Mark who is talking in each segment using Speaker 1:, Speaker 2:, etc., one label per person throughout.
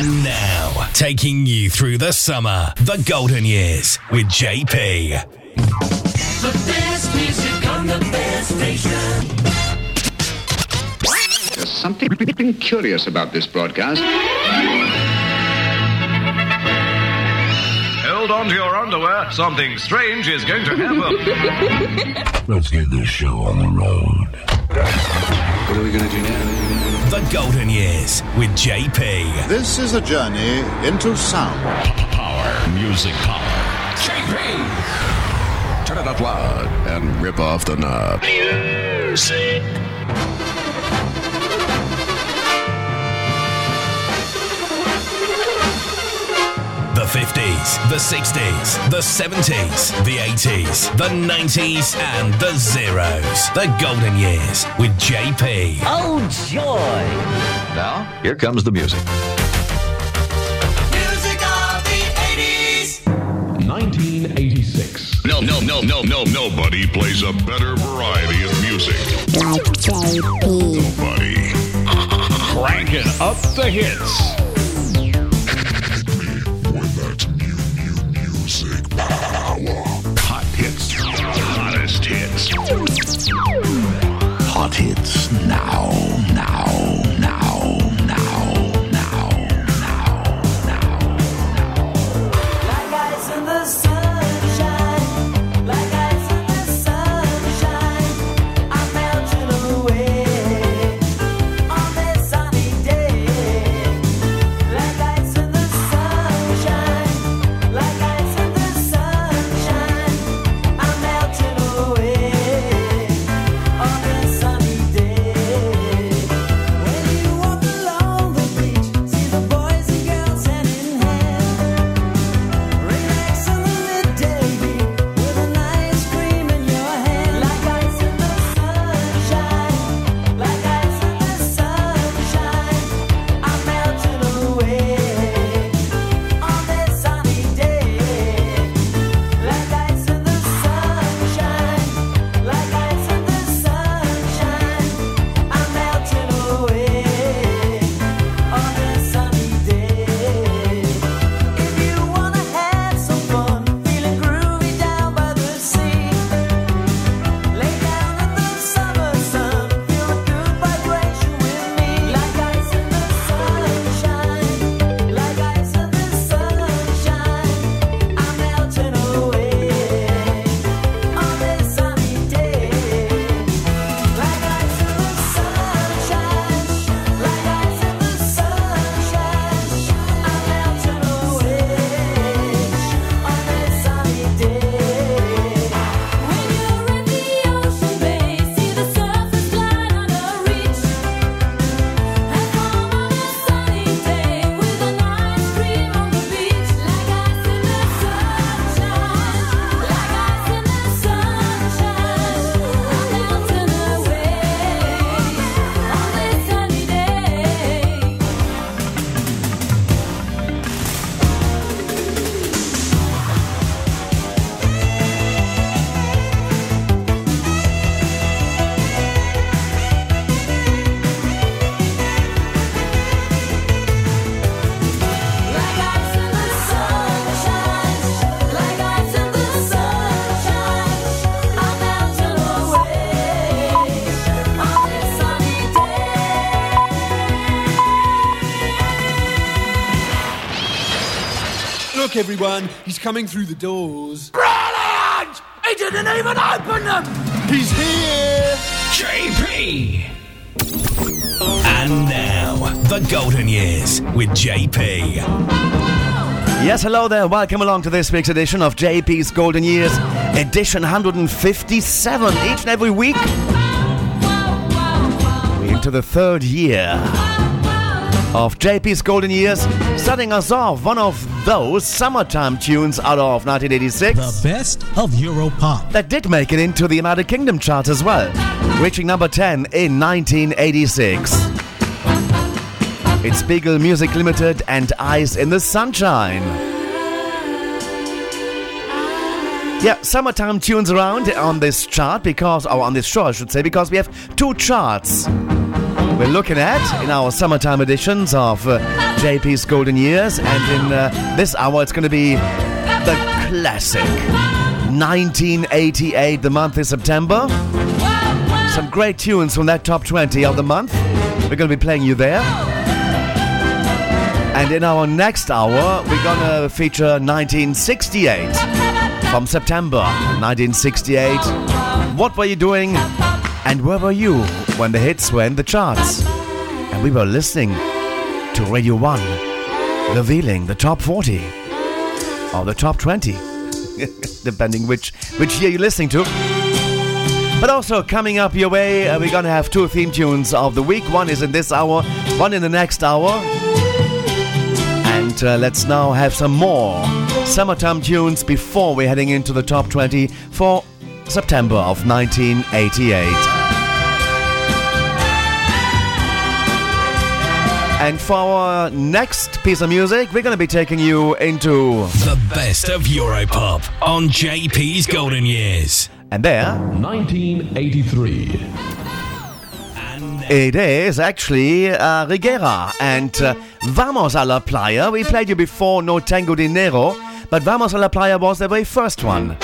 Speaker 1: And now, taking you through the summer, the golden years with JP.
Speaker 2: The best music on the best station.
Speaker 3: There's something curious about this broadcast.
Speaker 4: Hold on to your underwear. Something strange is going to happen.
Speaker 5: Let's get this show on the road.
Speaker 3: What are we going to do now?
Speaker 1: The golden years with JP.
Speaker 6: This is a journey into sound.
Speaker 5: Power. Music power.
Speaker 4: JP!
Speaker 5: Turn it up loud and rip off the knob.
Speaker 1: Music. 50s, the 60s, the 70s, the 80s, the 90s, and the zeros. The golden years with JP.
Speaker 7: Oh, joy!
Speaker 4: Now, here comes the music.
Speaker 2: Music of the 80s.
Speaker 5: 1986.
Speaker 8: No, no, no, no, no, nobody plays a better variety of music.
Speaker 9: like JP.
Speaker 8: Buddy.
Speaker 5: Cranking up the hits.
Speaker 8: Hot hits
Speaker 5: now,
Speaker 10: Look, everyone, he's coming through the doors.
Speaker 2: Brilliant! He didn't even open them.
Speaker 10: He's here!
Speaker 1: JP. And now, the golden years with JP.
Speaker 11: Yes, hello there. Welcome along to this week's edition of JP's Golden Years, edition 157. Each and every week, we're into the third year of JP's Golden Years, starting us off one of those summertime tunes out of 1986
Speaker 12: The best of Europop.
Speaker 11: that did make it into the United Kingdom chart as well, reaching number 10 in 1986. It's Spiegel Music Limited and Eyes in the Sunshine. Yeah, summertime tunes around on this chart because, or on this show, I should say, because we have two charts we're looking at in our summertime editions of uh, JP's Golden Years, and in uh, this hour it's going to be the classic 1988. The month is September. Some great tunes from that top 20 of the month. We're going to be playing you there. And in our next hour, we're going to feature 1968 from September 1968. What were you doing? And where were you when the hits were in the charts? And we were listening to Radio 1, revealing the top 40 or the top 20, depending which, which year you're listening to. But also coming up your way, uh, we're gonna have two theme tunes of the week. One is in this hour, one in the next hour. And uh, let's now have some more summertime tunes before we're heading into the top 20 for September of 1988. And for our next piece of music, we're going to be taking you into
Speaker 1: The best of Europop on JP's Golden Years.
Speaker 11: And there,
Speaker 13: 1983.
Speaker 11: it is actually uh, Righeira and uh, Vamos a la Playa. We played you before No Tengo Dinero, but Vamos a la Playa was the very first one.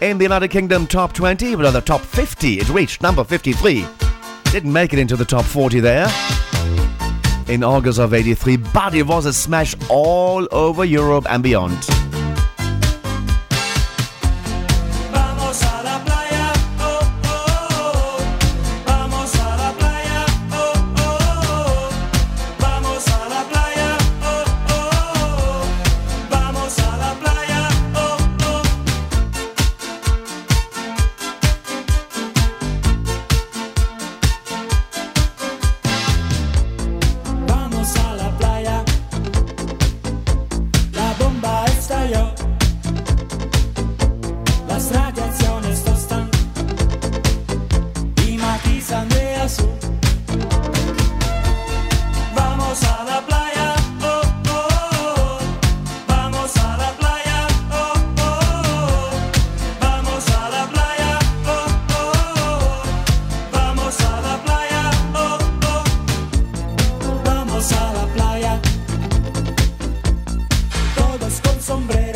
Speaker 11: In the United Kingdom top 20, but on the top 50, it reached number 53. Didn't make it into the top 40 there. In August of 83, but it was a smash all over Europe and beyond.
Speaker 14: sombreros.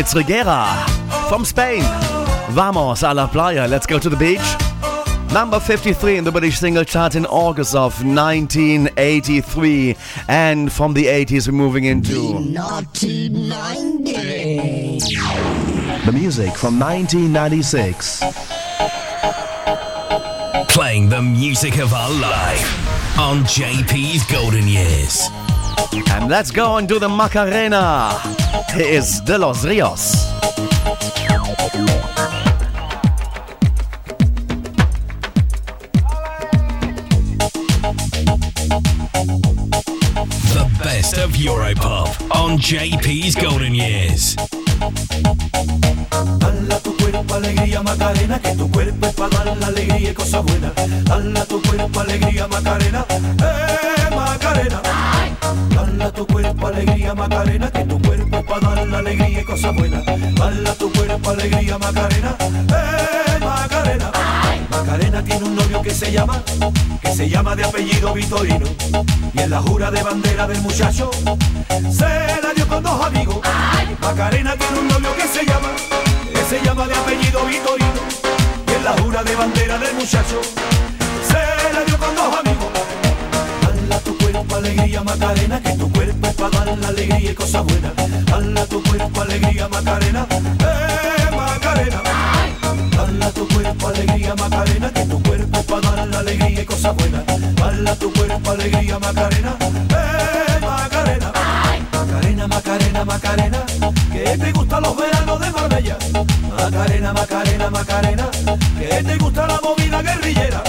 Speaker 11: It's Righeira from Spain. Vamos a la playa. Let's go to the beach. Number 53 in the British single chart in August of 1983. And from the 80s, we're moving into
Speaker 9: Naughty 90.
Speaker 11: the music from 1996.
Speaker 1: Playing the music of our life. on JP's Golden Years.
Speaker 11: And let's go and do the Macarena. Here is De Los Rios.
Speaker 1: The best of Europop on JP's Golden Years.
Speaker 15: Dala tu cuerpo alegría Macarena, que tu cuerpo es para dar la alegría y cosas buenas. Dala tu cuerpo alegría Macarena, eh Macarena. Dala tu cuerpo alegría Macarena, que tu cuerpo para dar la alegría y cosas buenas. Dala tu cuerpo alegría Macarena, eh Macarena. Macarena tiene un novio que se llama, que se llama de apellido Vitorino. Y en la jura de bandera del muchacho se la dio con dos amigos. Macarena tiene un novio que se llama, que se llama de apellido Vitorino. Y en la jura de bandera del muchacho se la dio con dos amigos. Alegría Macarena, que tu cuerpo para dar la alegría y cosas buenas. Dala tu cuerpo alegría Macarena, eh Macarena. Dala tu cuerpo alegría Macarena, que tu cuerpo para dar la alegría y cosas buenas. Dala tu cuerpo alegría Macarena, eh Macarena. Macarena, Macarena, Macarena, que te gustan los veranos de Marbella. Macarena, Macarena, Macarena, que te gusta la movida guerrillera.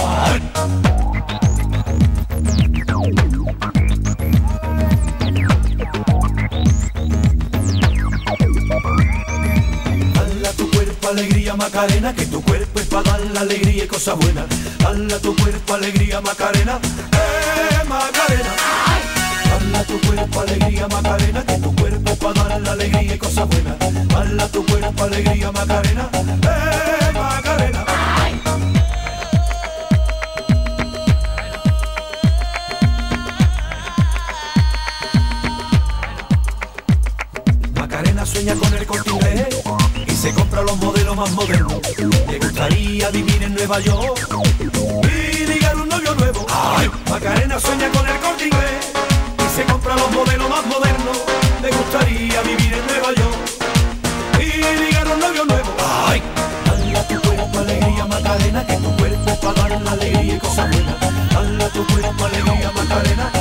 Speaker 15: Macarena, que tu cuerpo es para dar la alegría y cosas buenas. Dala tu cuerpo alegría Macarena, eh Macarena. Dala tu cuerpo alegría Macarena, que tu cuerpo es para dar la alegría y cosas buenas. Dala tu cuerpo alegría Macarena, eh Macarena. Se compra los modelos más modernos. Le gustaría vivir en Nueva York y ligar un novio nuevo. Ay, Macarena sueña con el corte inglés y se compra los modelos más modernos. Le gustaría vivir en Nueva York y ligar un novio nuevo. Ay, dale tu cuerpo alegría Macarena, que tu cuerpo para dar la alegría y cosas buenas. Dale tu cuerpo alegría Macarena,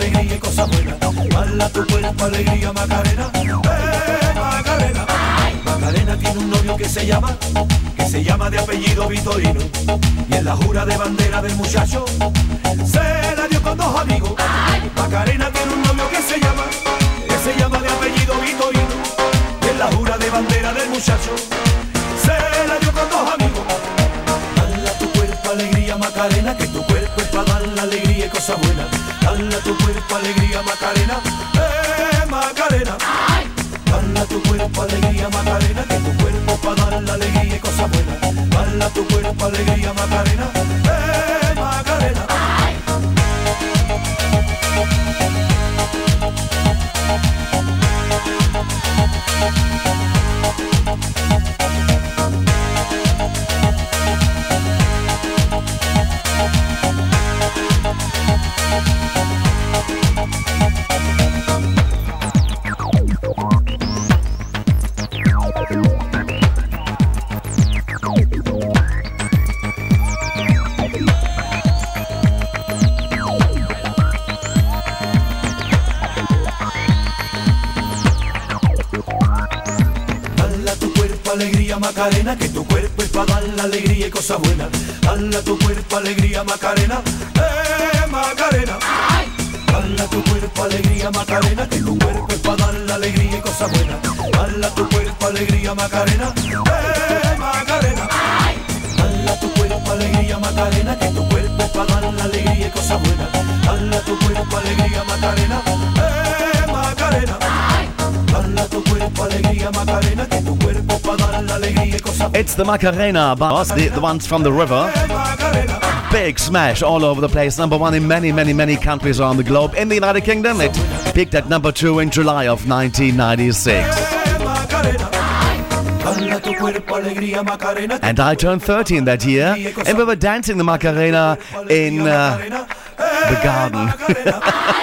Speaker 15: alegría y cosas buenas. Dale a tu cuerpo alegría Macarena, eh Macarena. Macarena tiene un novio que se llama, que se llama de apellido Vitorino. Y en la jura de bandera del muchacho se la dio con dos amigos. Macarena tiene un novio que se llama, que se llama de apellido Vitorino. Y en la jura de bandera del muchacho se la dio con dos amigos. Dale a tu cuerpo alegría Macarena, que tu cuerpo es para dar la alegría y cosas buenas. Dale a tu cuerpo alegría Macarena, eh Macarena. Dale a tu cuerpo alegría Macarena, que tu cuerpo para dar la alegría y cosas buenas. Dale a tu cuerpo alegría Macarena, eh Macarena, que tu cuerpo es para dar la alegría y cosas buenas. Dale a tu cuerpo alegría Macarena, eh Macarena. Dale a tu cuerpo alegría Macarena, que tu cuerpo es para dar la alegría y cosas buenas. Dale a tu cuerpo alegría Macarena, eh Macarena. Dale a tu cuerpo alegría Macarena, que tu cuerpo es para dar la alegría y cosas buenas. Dale a tu cuerpo alegría Macarena, eh Macarena.
Speaker 11: It's the Macarena bus, the, the ones from the river. Big smash all over the place. Number one in many, many, many countries around the globe. In the United Kingdom, it peaked at number two in July of 1996.
Speaker 15: Dale a tu cuerpo alegría Macarena, que
Speaker 11: And I turned 13 that year, and we were dancing the Macarena in uh, the garden.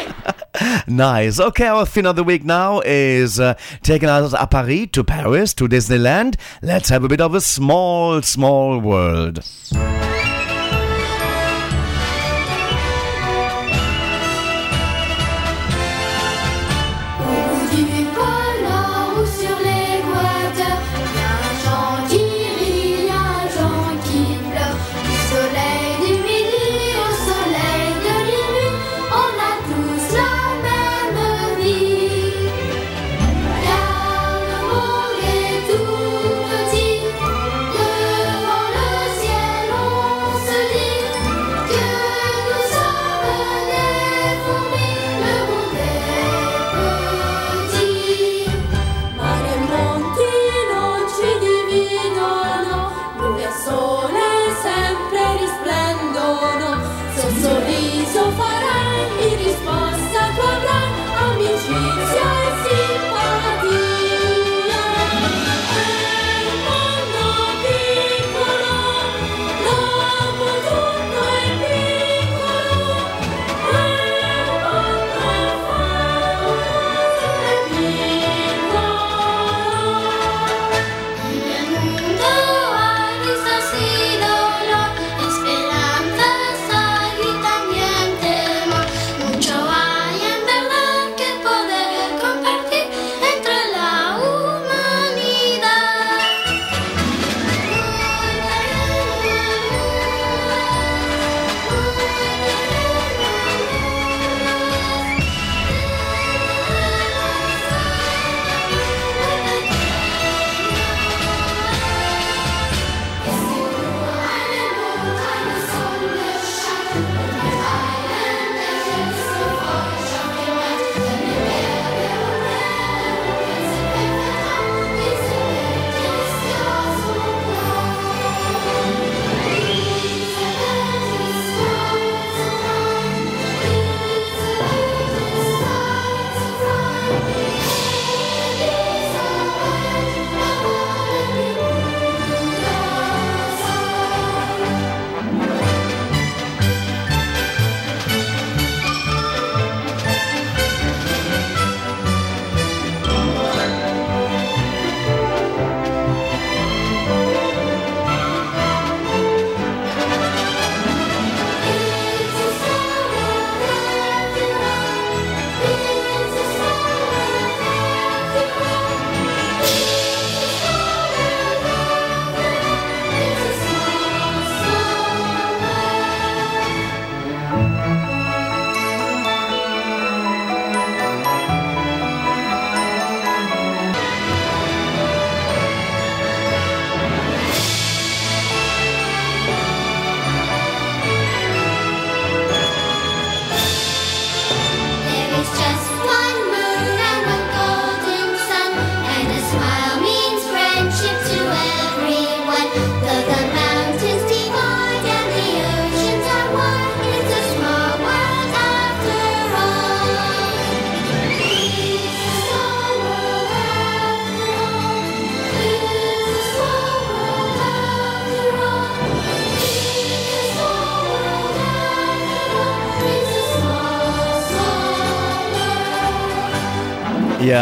Speaker 11: Nice. Okay, our theme of the week now is uh, taking us à Paris to Paris to Disneyland. Let's have a bit of a small, small world.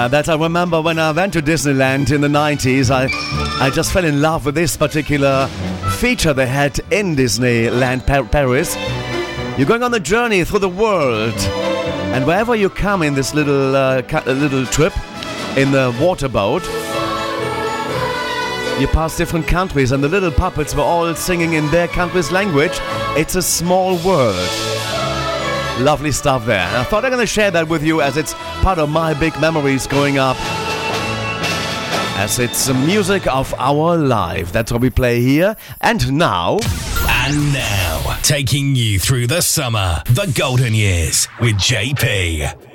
Speaker 11: That I remember when I went to Disneyland in the 90s. I, I just fell in love with this particular feature they had in Disneyland Pa- Paris. You're going on a journey through the world, and wherever you come in this little uh, uh, little trip in the water boat, you pass different countries, and the little puppets were all singing in their country's language. It's a small world. Lovely stuff there. And I thought I'm going to share that with you as it's part of my big memories growing up. As it's the music of our life. That's what we play here. And now.
Speaker 1: And now, taking you through the summer, the golden years with JP.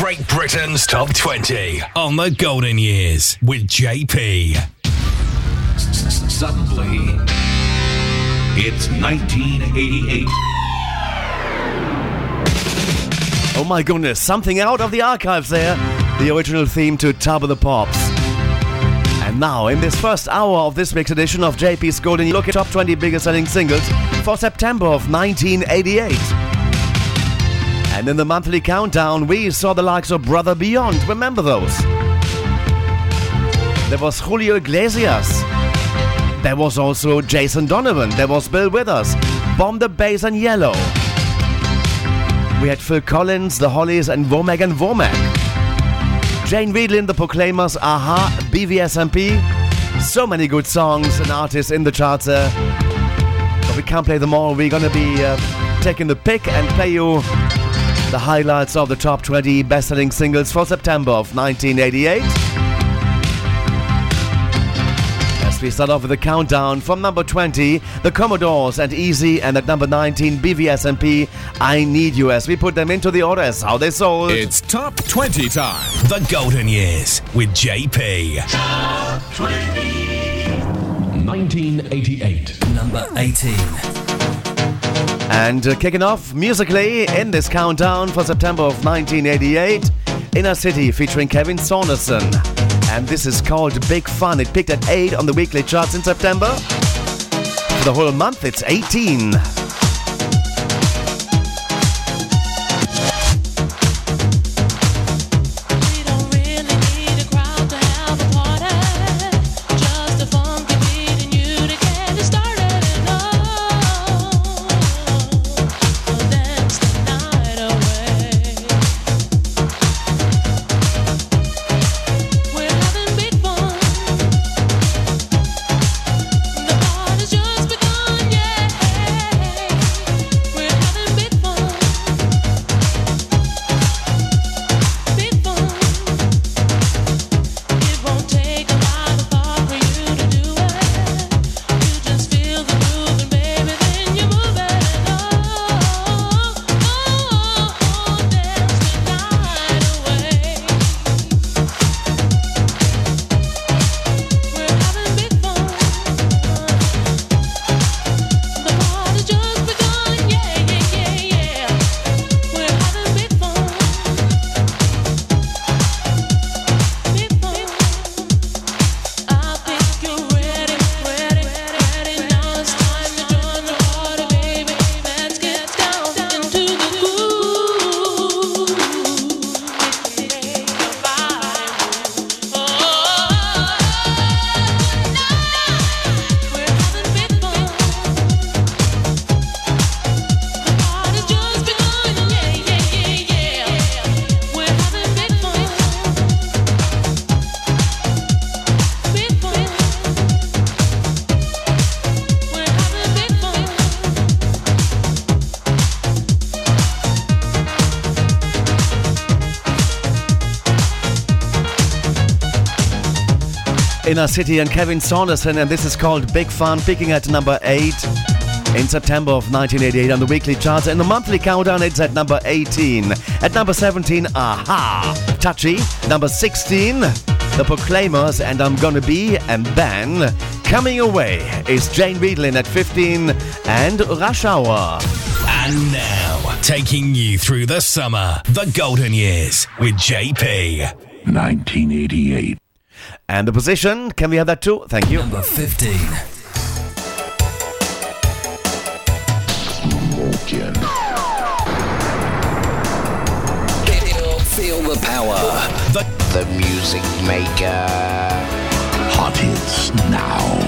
Speaker 1: Great Britain's Top 20 on the Golden Years with JP.
Speaker 4: Suddenly, it's 1988.
Speaker 11: Oh my goodness, something out of the archives there. The original theme to Top of the Pops. And now, in this first hour of this week's edition of JP's Golden, look at top 20 biggest selling singles for September of 1988. And in the monthly countdown, we saw the likes of Brother Beyond. Remember those? There was Julio Iglesias. There was also Jason Donovan. There was Bill Withers. Bomb the Bass and Yello. We had Phil Collins, The Hollies, and Womack and Womack. Jane Wiedlin, The Proclaimers, Aha, BVSMP. So many good songs and artists in the charts. But we can't play them all. We're gonna be uh, taking the pick and play you the highlights of the top 20 best selling singles for September of 1988. As we start off with the countdown from number 20, the Commodores and Easy, and at number 19, BVSMP, I Need You, as we put them into the order as how they sold.
Speaker 1: It's top 20 time. The Golden Years with JP. Top 20.
Speaker 13: 1988.
Speaker 16: Number 18.
Speaker 11: And uh, kicking off musically in this countdown for September of 1988, Inner City featuring Kevin Saunderson. And this is called Big Fun. It peaked at 8 on the weekly charts in September. For the whole month, it's 18. Inner City and Kevin Saunderson, and this is called Big Fun, peaking at number 8 in September of 1988 on the weekly charts. In the monthly countdown, it's at number 18. At number 17, Aha! Touchy. Number 16, The Proclaimers, and I'm Gonna Be, and then coming away is Jane Wiedlin at 15 and Rush Hour.
Speaker 1: And now, taking you through the summer, the Golden Years with JP.
Speaker 4: 1988.
Speaker 11: And the position, can we have that too? Thank you.
Speaker 16: Number 15.
Speaker 4: Smoking.
Speaker 17: Feel, feel the power.
Speaker 1: The,
Speaker 17: the music maker.
Speaker 4: Hot hits now, now,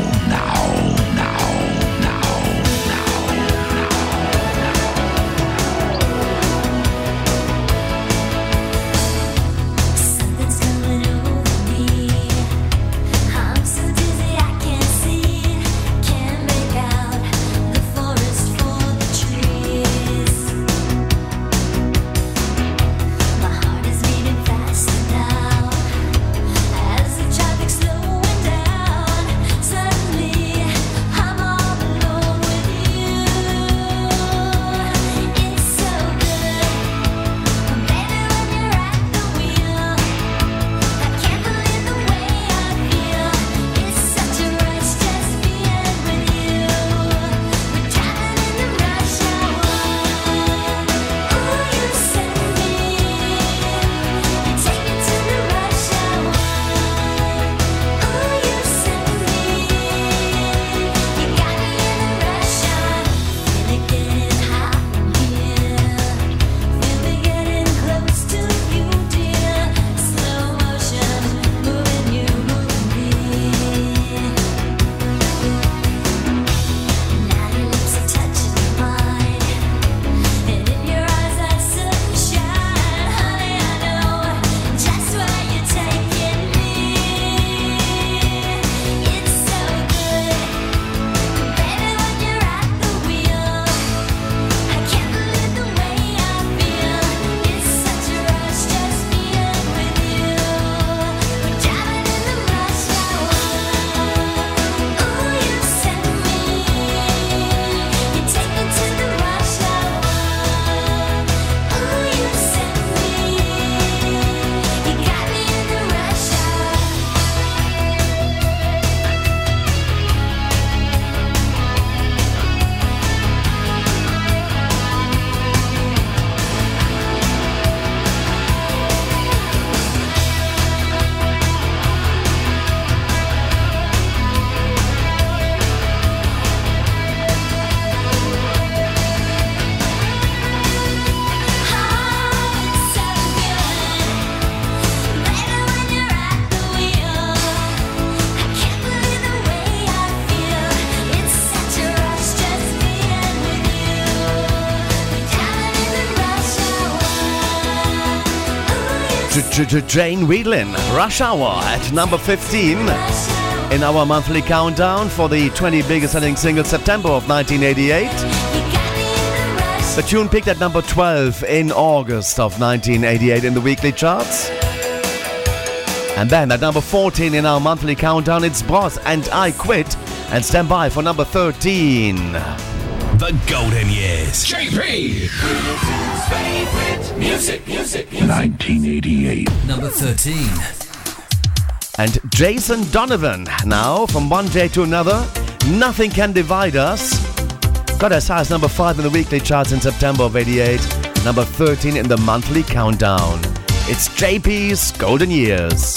Speaker 18: J- J- Jane Whelan, Rush Hour at number 15 in our monthly countdown for the 20 biggest selling singles September of 1988. The tune peaked at number 12 in August of 1988 in the weekly charts. And then at number 14 in our monthly countdown, it's Bros and I Quit. And stand by for number 13.
Speaker 1: The Golden Years.
Speaker 4: JP!
Speaker 19: Music, music,
Speaker 4: 1988.
Speaker 16: Number 13.
Speaker 18: And Jason Donovan, now from one day to another, Nothing Can Divide Us. Got as high as number 5 in the weekly charts in September of 88, number 13 in the monthly countdown. It's JP's Golden Years.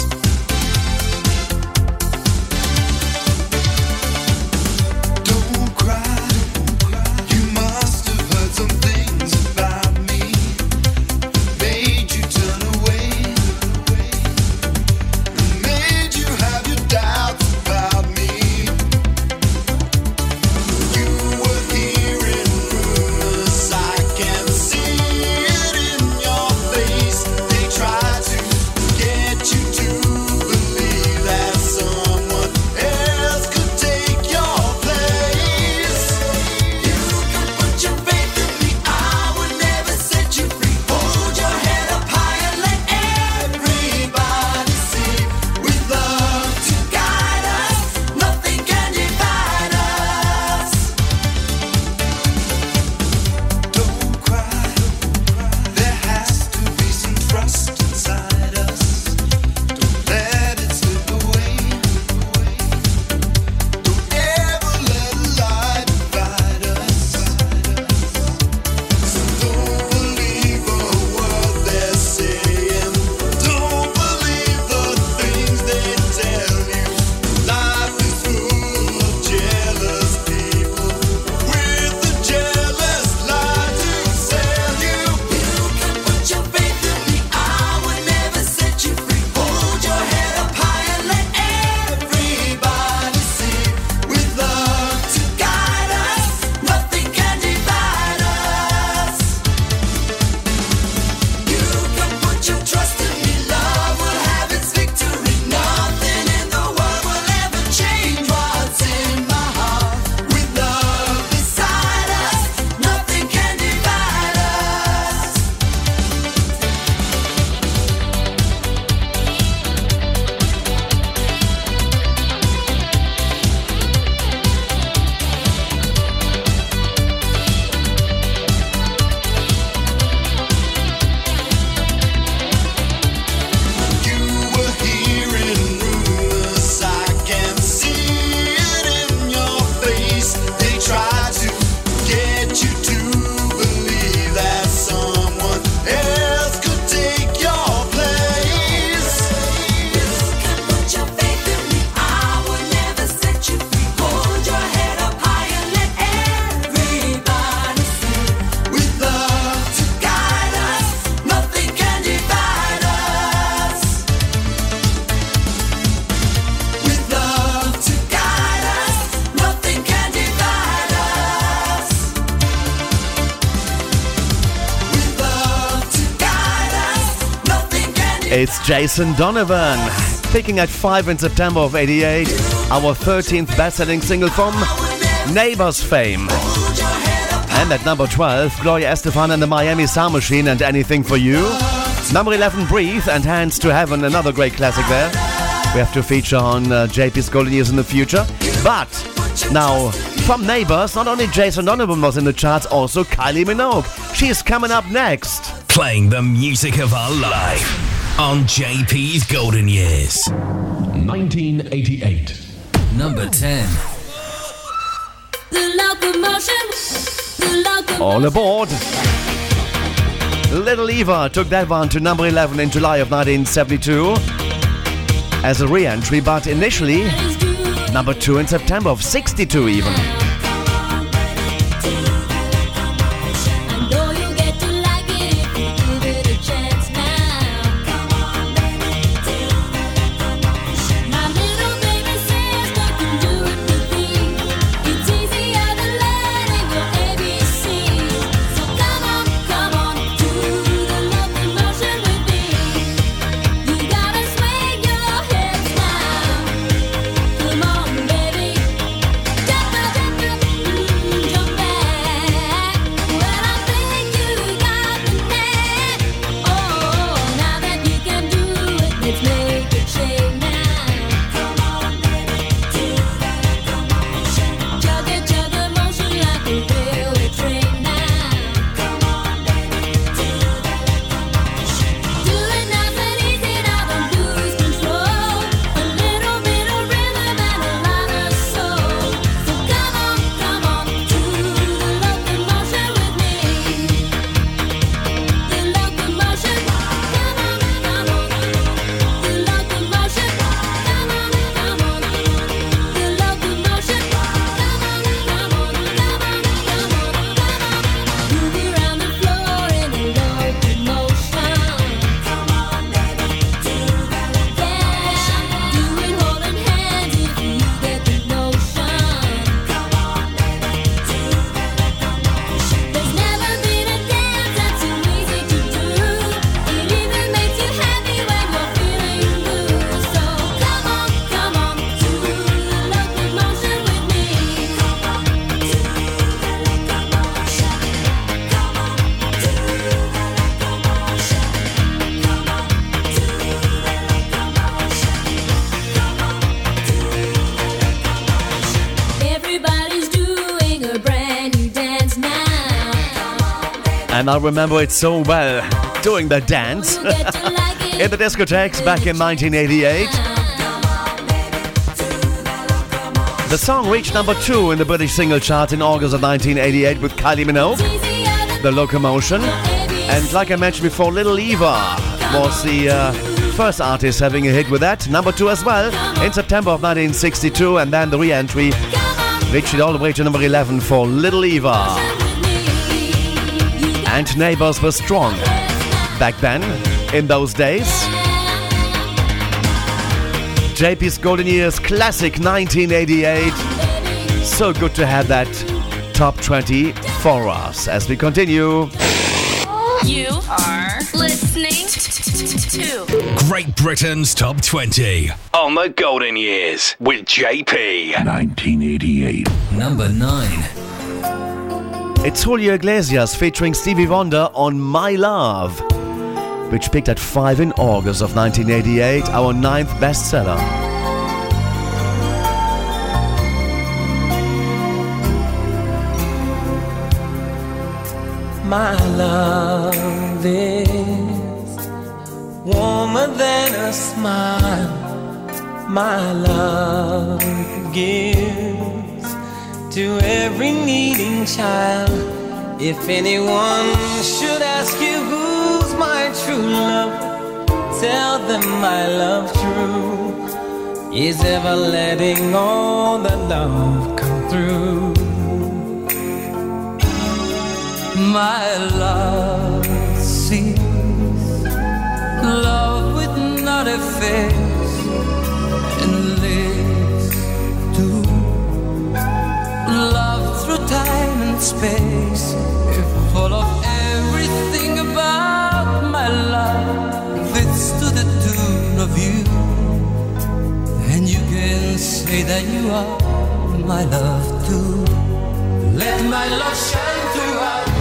Speaker 18: Jason Donovan, Picking at 5 in September of 88, our 13th best selling single from Neighbors fame. And at number 12, Gloria Estefan and the Miami Sound Machine and Anything for You. Number 11, Breathe and Hands to Heaven, another great classic there. We have to feature on uh, JP's Golden Years in the future. But now, from Neighbors, not only Jason Donovan was in the charts, also Kylie Minogue. She's coming up next.
Speaker 1: Playing the music of our life on JP's Golden Years.
Speaker 20: 1988.
Speaker 16: Number 10.
Speaker 5: The locomotion, the locomotion.
Speaker 18: All aboard. Little Eva took that one to number 11 in July of 1972 as a re entry, but initially number 2 in September of 62 even.
Speaker 11: And I remember it so well doing the dance in the discotheques back in 1988. The song reached number two in the British single chart in August of 1988 with Kylie Minogue, The Locomotion. And like I mentioned before, Little Eva was the uh, first artist having a hit with that. Number two as well in September of 1962. And then the re entry reached it all the way to number 11 for Little Eva. And Neighbors were strong back then, in those days. JP's Golden Years Classic 1988. So good to have that top 20 for us as we continue.
Speaker 21: You are listening to
Speaker 1: Great Britain's Top 20 on the Golden Years with JP.
Speaker 4: 1988.
Speaker 16: Number 9.
Speaker 11: It's Julio Iglesias featuring Stevie Wonder on My Love, which peaked at 5 in August of 1988, our ninth bestseller.
Speaker 22: My love is warmer than a smile. My love gives to every needing child. If anyone should ask you who's my true love, tell them my love true is ever letting all the love come through. My love sees love with not a face space. Full of everything about my love fits to the tune of you, then you can say that you are my love too. Let my love shine throughout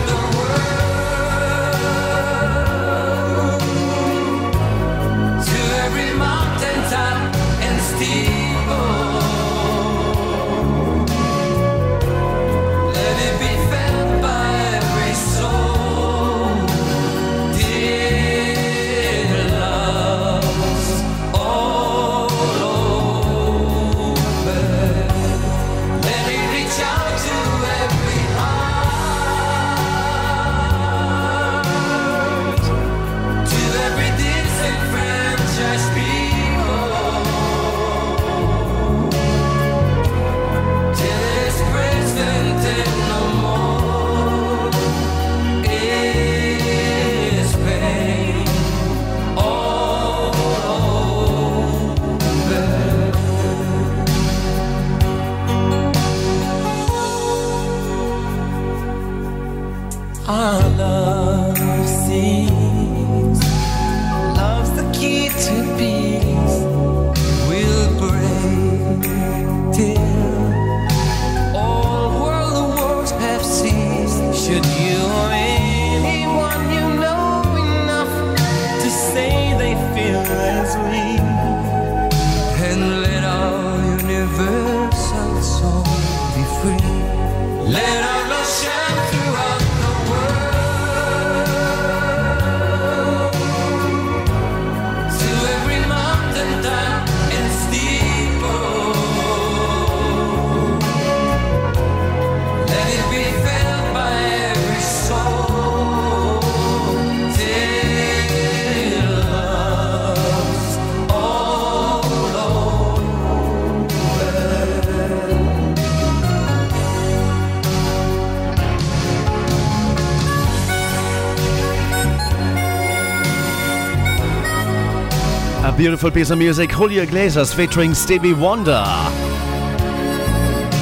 Speaker 11: Beautiful piece of music, Julio Iglesias featuring Stevie Wonder.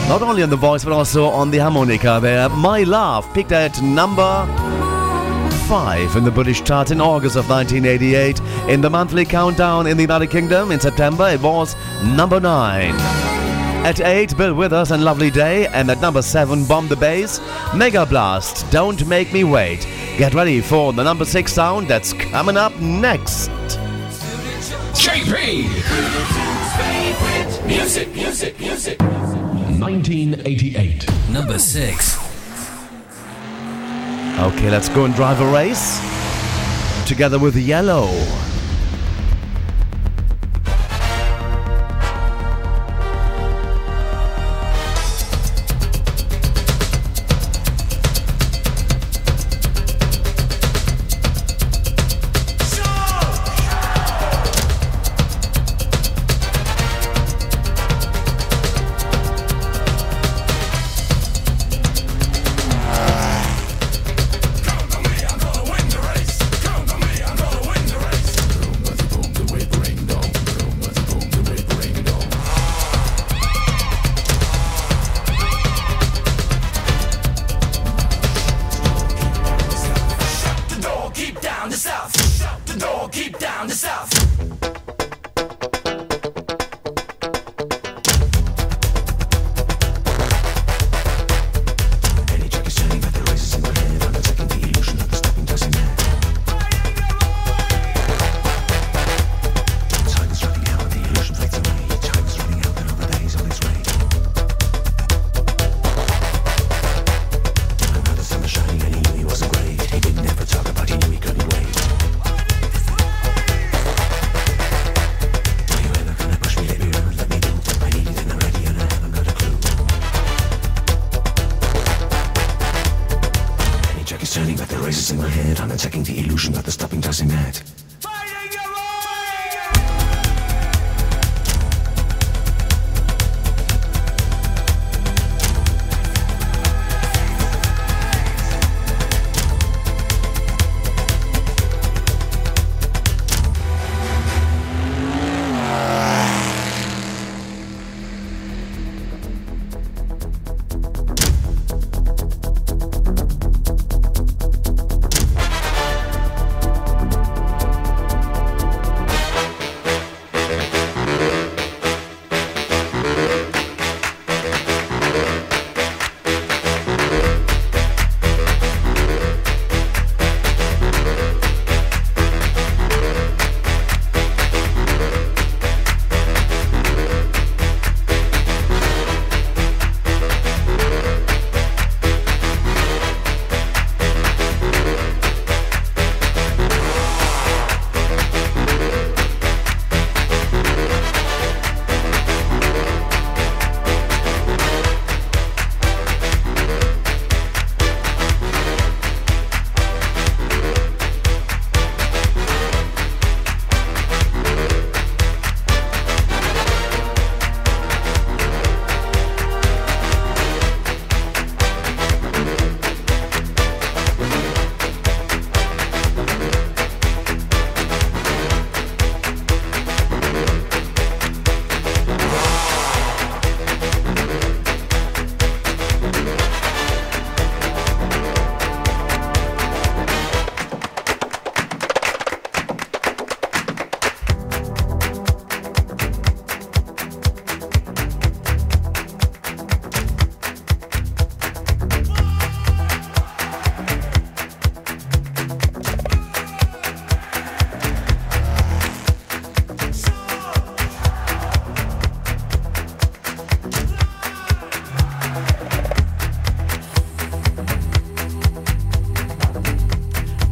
Speaker 11: Not only on the voice, but also on the harmonica there. My Love picked at number 5 in the British chart in August of 1988. In the monthly countdown in the United Kingdom in September, it was number 9. At 8, Bill Withers and Lovely Day. And at number 7, Bomb the Bass, Mega Blast, Don't Make Me Wait. Get ready for the number 6 sound that's coming up next.
Speaker 13: JP!
Speaker 23: Music, music, music.
Speaker 13: 1988.
Speaker 16: Number 6.
Speaker 11: Okay, let's go and drive a race together with
Speaker 23: Yello.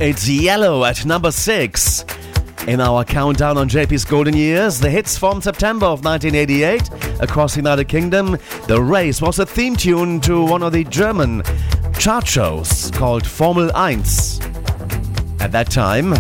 Speaker 11: It's Yello at number six. In our countdown on JP's Golden Years, the hits from September of 1988 across the United Kingdom, The Race was a theme tune to one of the German chart shows called Formel 1. At that time,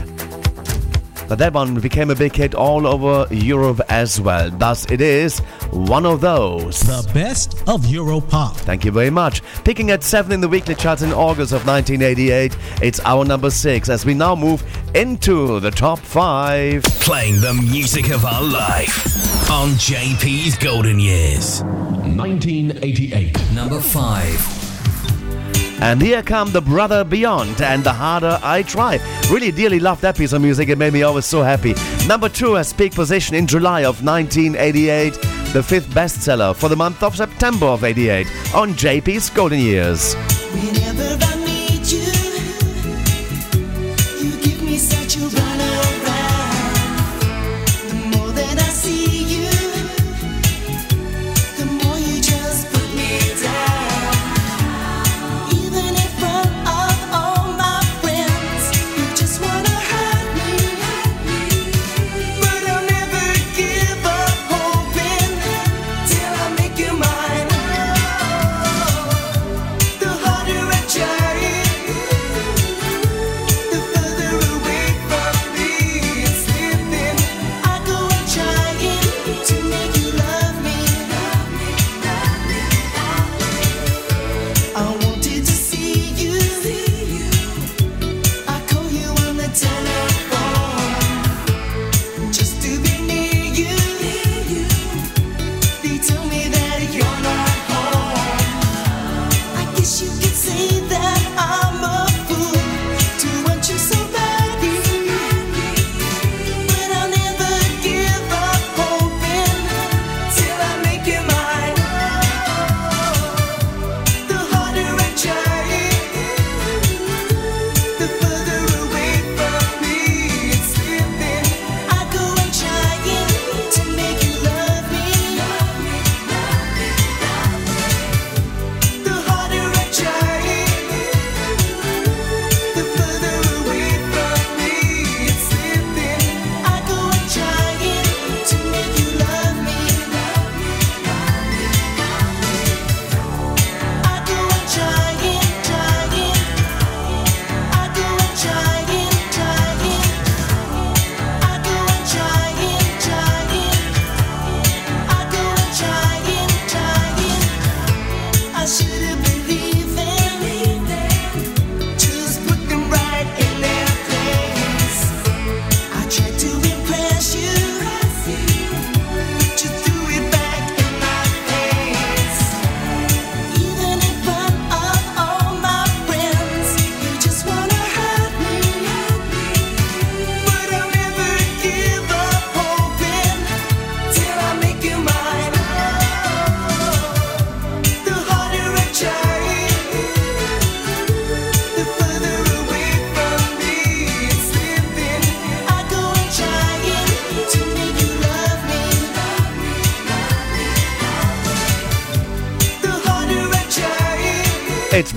Speaker 11: but that one became a big hit all over Europe as well. Thus, it is one of those.
Speaker 24: The best of Europop.
Speaker 11: Thank you very much. Picking at 7 in the weekly charts in August of 1988, it's our number 6 as we now move into the top 5.
Speaker 1: Playing the music of our life on JP's Golden Years.
Speaker 13: 1988.
Speaker 16: Number 5.
Speaker 11: And here come the Brother Beyond and the Harder I Try. Really dearly loved that piece of music. It made me always so happy. Number 2 has peak position in July of 1988. The fifth bestseller for the month of September of 88 on JP's Golden Years.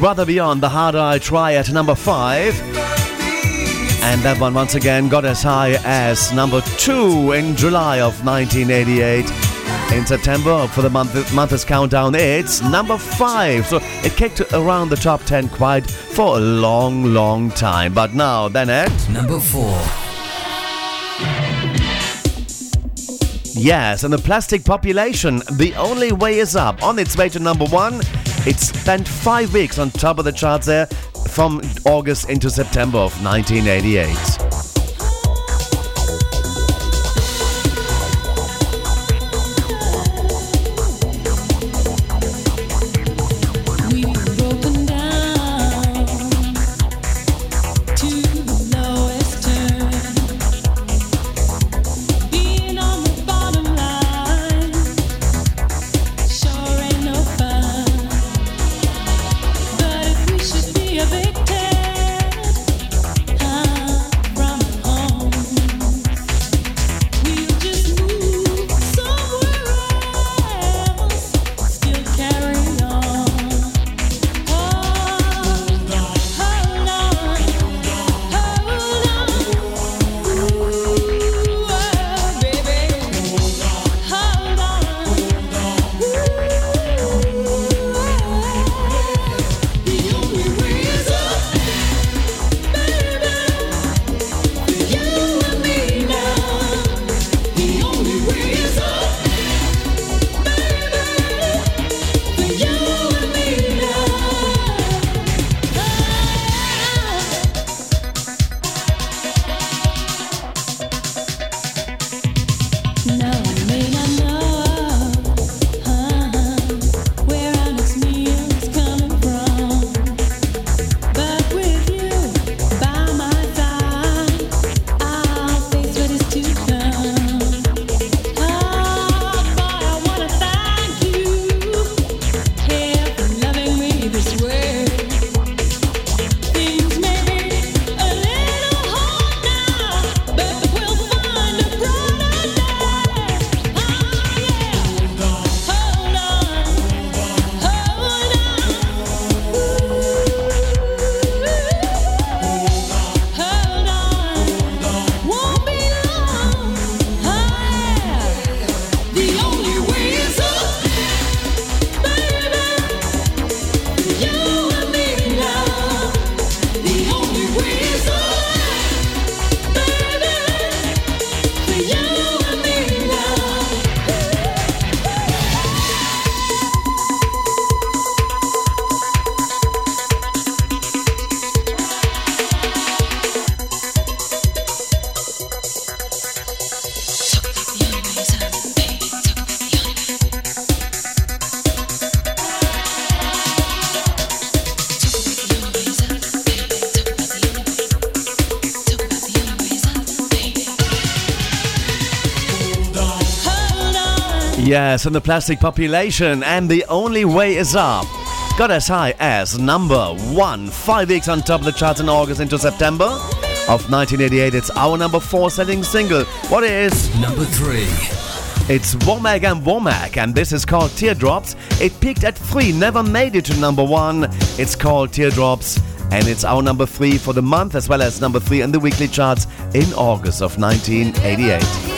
Speaker 5: Brother Beyond, the harder I try at number five. And that one once again got as high as number two in July of 1988. In September, for the month, month's countdown, it's number five. So it kicked around the top 10 quite for a long, long time. But now, then at
Speaker 16: Number four.
Speaker 5: Yazz, and the plastic population, the only way is up. On its way to number one, it spent five weeks on top of the charts there from August into September of 1988. Yazz, and the plastic population, and the only way is up. Got as high as number one, five weeks on top of the charts in August into September of 1988. It's our number four selling single. What is
Speaker 16: Number three.
Speaker 5: It's Womack and Womack, and this is called Teardrops. It peaked at three, never made it to number one. It's called Teardrops, and it's our number three for the month, as well as number three in the weekly charts in August of 1988.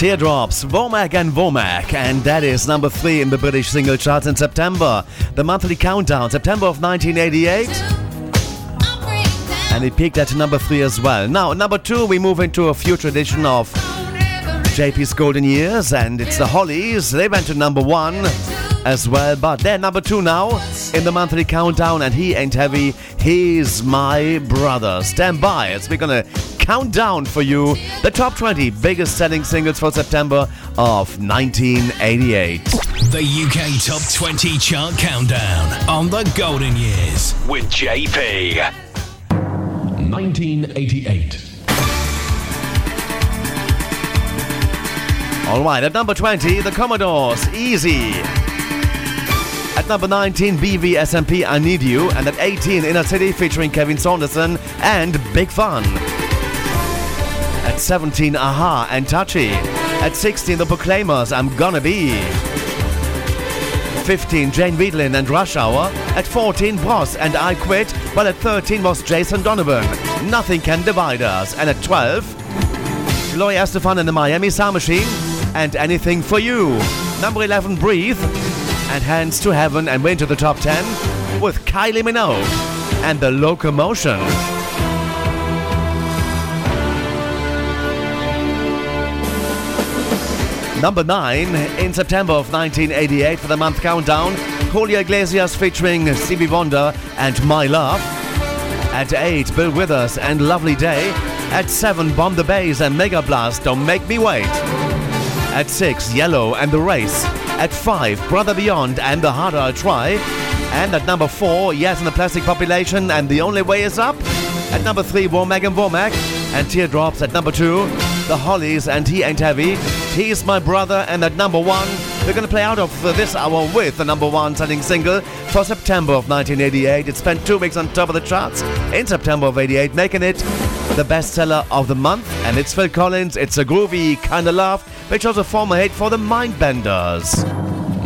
Speaker 11: Teardrops, Womack and Womack, and that is number three in the British single charts in September. The monthly countdown, September of 1988. And it peaked at number three as well. Now, number two, we move into a future edition of JP's Golden Years, and it's the Hollies. They went to number one as well, but they're number two now in the monthly countdown, and he ain't heavy. He's my brother. Stand by as we're gonna count down for you the top 20 biggest selling singles for September of 1988.
Speaker 1: The UK Top 20 Chart Countdown on the Golden Years with JP.
Speaker 13: 1988.
Speaker 11: All right, at number 20, the Commodores, Easy. At number 19, BV SMP, I Need You. And at 18, Inner City featuring Kevin Saunderson and Big Fun. At 17, a-ha and Touchy. At 16, The Proclaimers, I'm Gonna Be. 15, Jane Wiedlin and Rush Hour. At 14, Bros and I Quit. While at 13 was Jason Donovan, Nothing Can Divide Us. And at 12, Gloria Estefan and the Miami Sound Machine. And Anything for You. Number 11, Breathe. And Hands to Heaven and went to the top 10 with Kylie Minogue and The Locomotion. Number 9 in September of 1988 for the month countdown, Julio Iglesias featuring Stevie Wonder and My Love. At 8, Bill Withers and Lovely Day. At 7, Bomb the Bass and Mega Blast, Don't Make Me Wait. At 6, Yello and The Race. At 5, Brother Beyond and The Harder I Try. And at number 4, Yazz and the Plastic Population and The Only Way Is Up. At number 3, Womack and Womack. And Teardrops at number 2, The Hollies and He Ain't Heavy. He's My Brother. And at number 1, we're going to play out of uh, this hour with the number 1 selling single for September of 1988. It spent two weeks on top of the charts in September of 88, making it the bestseller of the month. And it's Phil Collins, It's a Groovy Kinda Love, which was a former hit for the Mindbenders.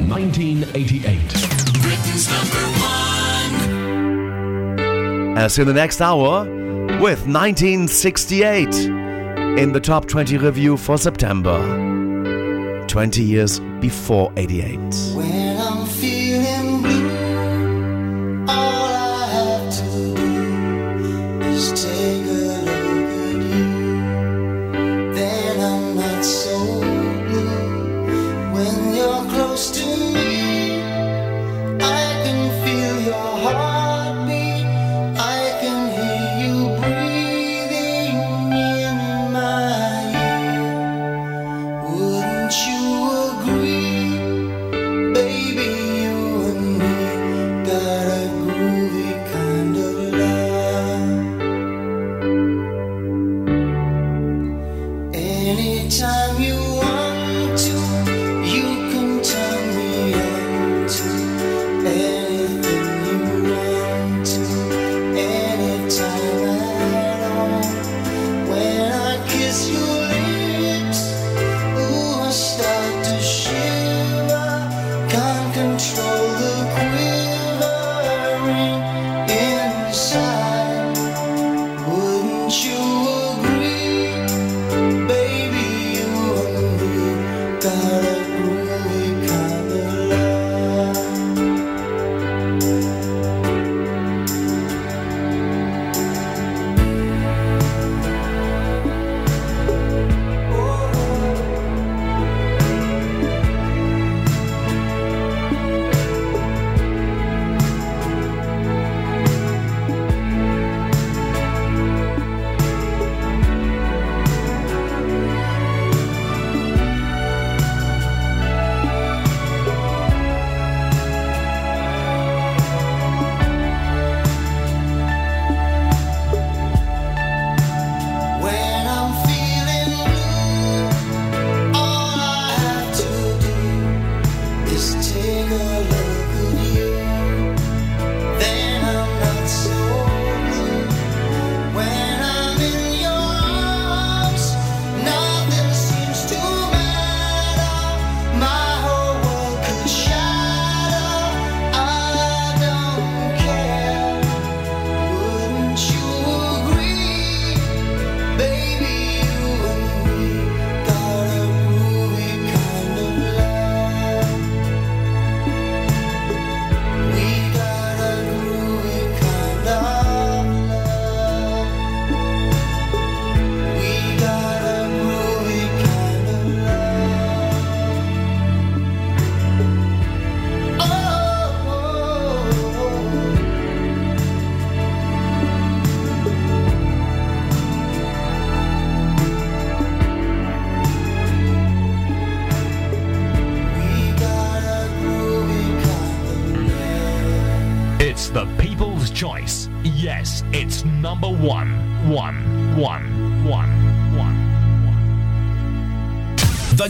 Speaker 13: 1988.
Speaker 25: Britain's number one.
Speaker 11: As in the next hour with 1968 in the top 20 review for September. 20 years before 88.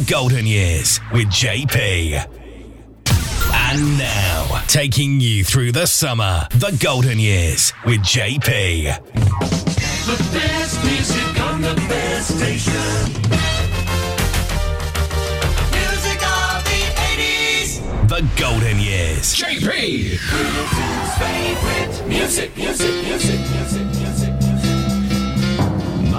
Speaker 1: Golden Years with JP. And now, taking you through the summer, the Golden Years with JP.
Speaker 25: The best music on the best station. Music of the 80s.
Speaker 1: The Golden Years.
Speaker 25: JP. Music, music, music, music, music.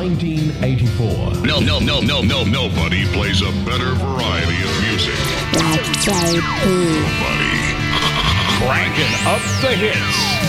Speaker 13: 1984.
Speaker 4: No, no, no, no, no, nobody plays a better variety of music. That's JP. Nobody.
Speaker 13: Cranking up the hits.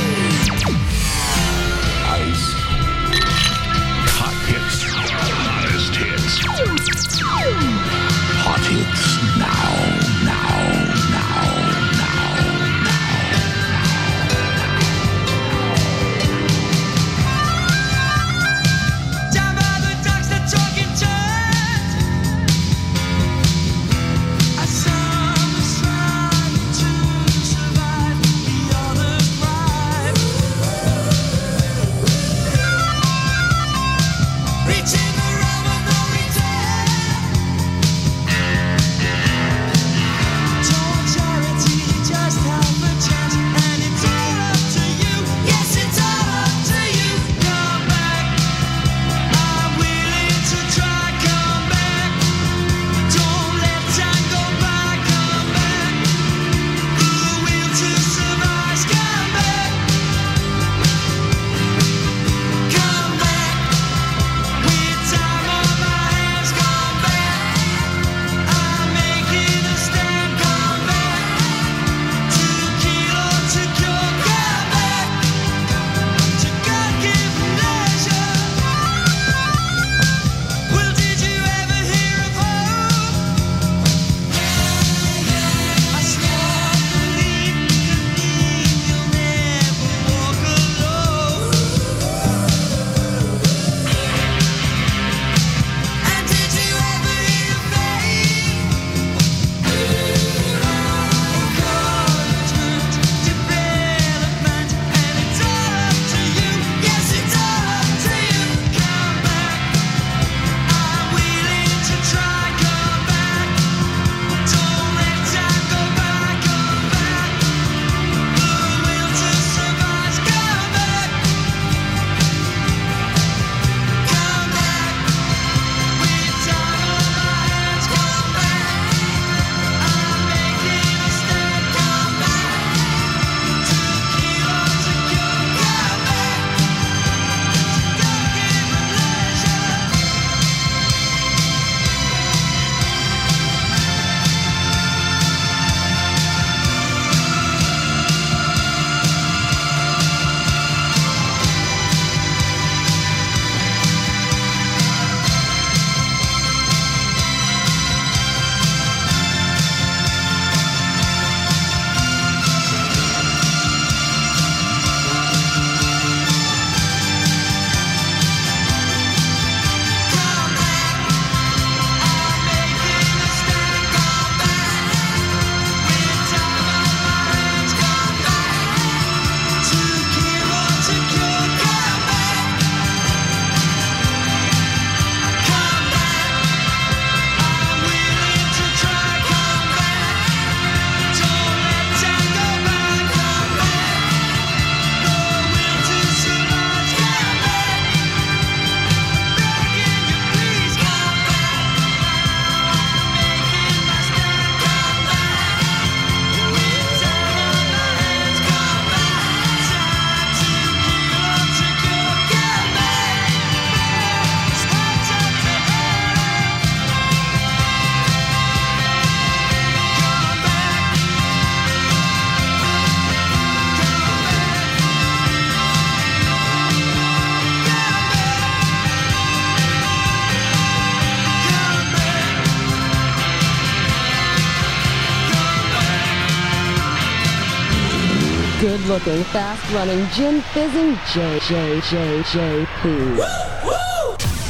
Speaker 26: looking, fast running, gym fizzing JJJJP.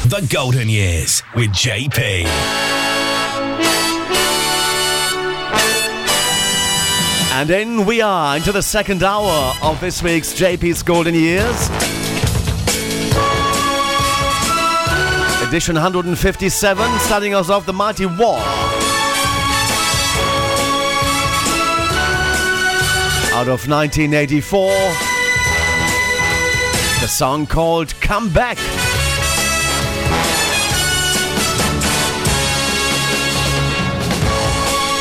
Speaker 1: The Golden Years with JP.
Speaker 11: And in we are into the second hour of this week's JP's Golden Years.
Speaker 27: Edition 157, starting us off the Mighty Wah Out of 1984, the song called Come Back.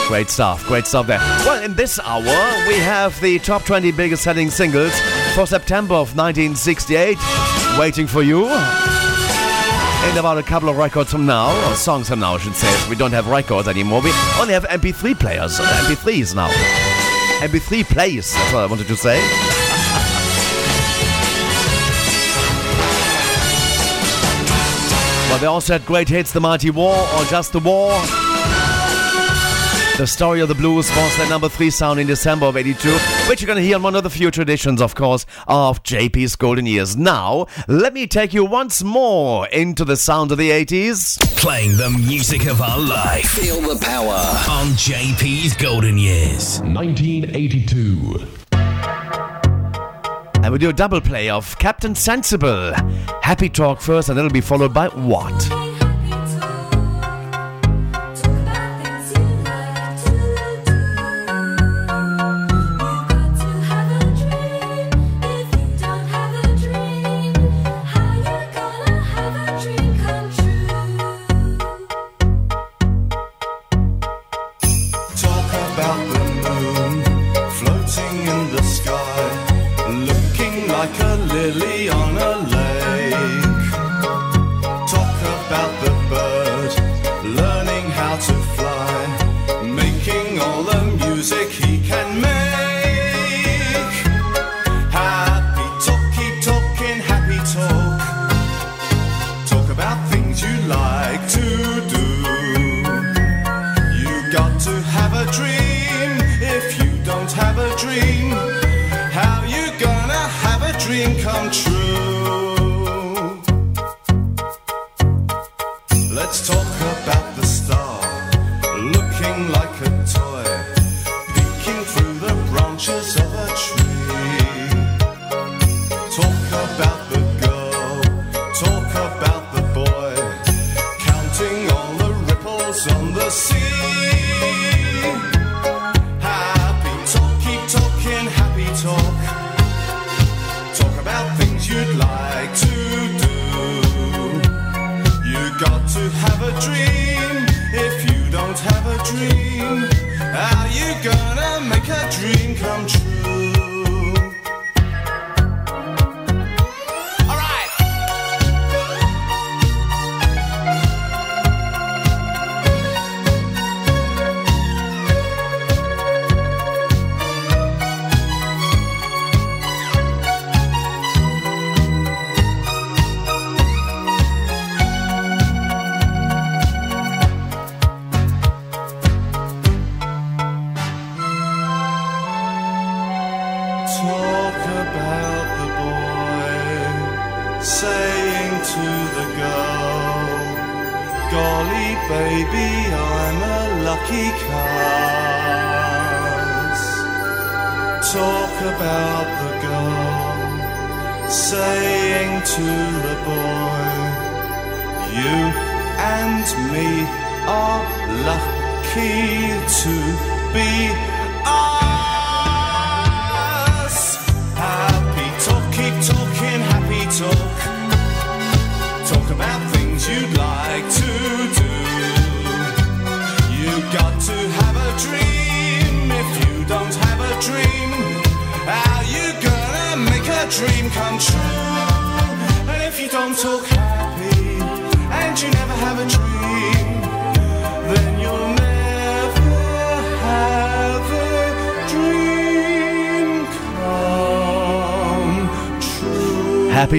Speaker 27: Great stuff, great stuff there. Well, in this hour, we have the top 20 biggest selling singles for September of 1968 waiting for you. In about a couple of records from now, or songs from now, I should say. We don't have records anymore. We only have MP3 players, uh, MP3s now. MP3 plays, that's what I wanted to say. But they also had great hits, The Mighty Wah or Just the Wah. The Story of the Blues was their number three sound in December of 82, which you're going to hear on one of the few traditions, of course, of JP's Golden Years. Now, let me take you once more into the sound of the 80s.
Speaker 1: Playing the music of our life.
Speaker 16: Feel the power.
Speaker 1: On JP's Golden Years.
Speaker 4: 1982.
Speaker 27: And we do a double play of Captain Sensible. Happy Talk first, and it'll be followed by What?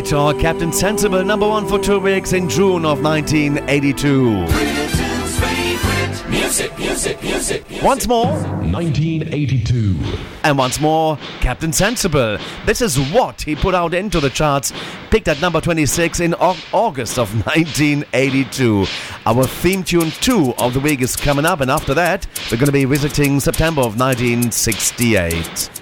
Speaker 11: True. Happy Talk,
Speaker 27: Captain Sensible, number one for two weeks in June of 1982.
Speaker 4: Music, music, music.
Speaker 27: Once more.
Speaker 4: 1982.
Speaker 27: And once more, Captain Sensible. This is what he put out into the charts, picked at number 26 in August of 1982. Our theme tune 2 of the week is coming up, and after that, we're going to be visiting September of 1968.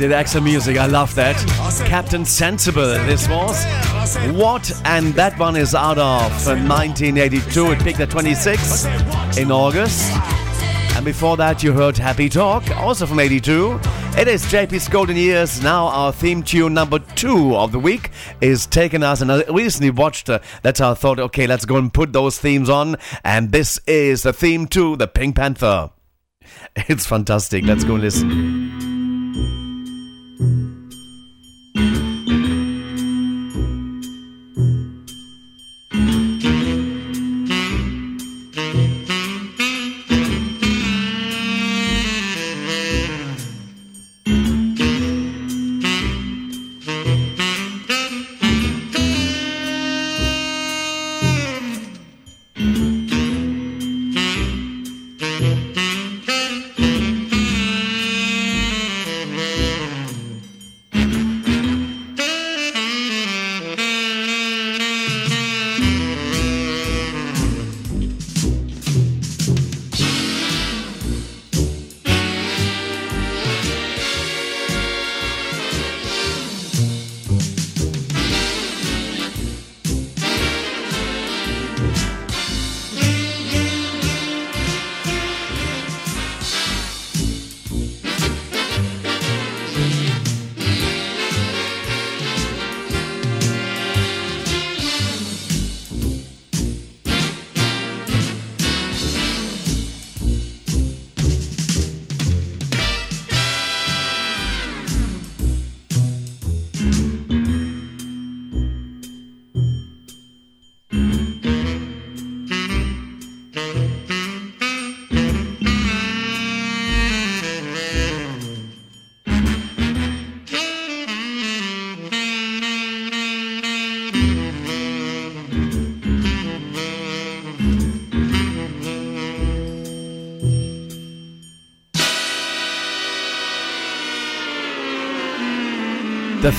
Speaker 11: did Axel Music. I love that. Captain Sensible, this was. What? And that one is out of 1982. It picked the 26th in August. And before that, you heard Happy Talk, also from 82. It is JP's Golden Years. Now, our theme tune number two of the week is taken us, and I recently watched uh, That's how I thought, okay, let's go and put those themes on. And this is the theme to The Pink Panther. It's fantastic. Let's go and listen.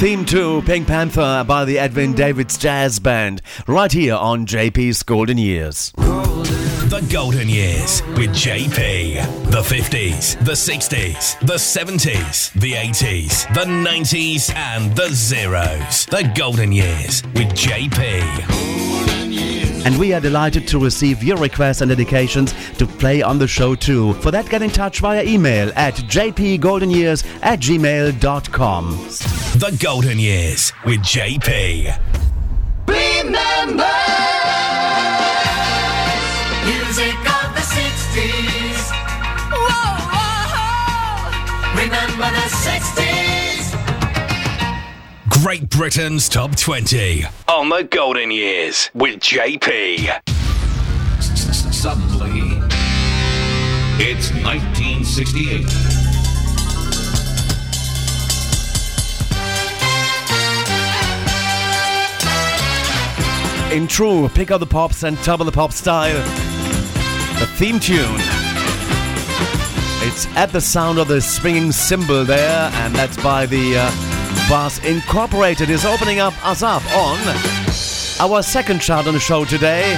Speaker 11: Theme to Pink Panther by the Edwin Davids Jazz Band, right here on JP's Golden Years.
Speaker 1: The Golden Years with JP. The 50s, the 60s, the 70s, the 80s, the 90s, and the zeros. The Golden Years with JP.
Speaker 11: And we are delighted to receive your requests and dedications to play on the show too. For that, get in touch via email at jpgoldenyears at gmail.com.
Speaker 1: The Golden Years with JP.
Speaker 14: Remember music of the 60s. Whoa, whoa, Remember the 60s.
Speaker 1: Great Britain's Top 20 on The Golden Years with JP.
Speaker 4: Suddenly, it's 1968.
Speaker 11: In true Pick of the Pops and top of the pop style, the theme tune. It's at the sound of the swinging cymbal there, and that's by the uh, Brass Incorporated is opening up us up on our second chart on the show today.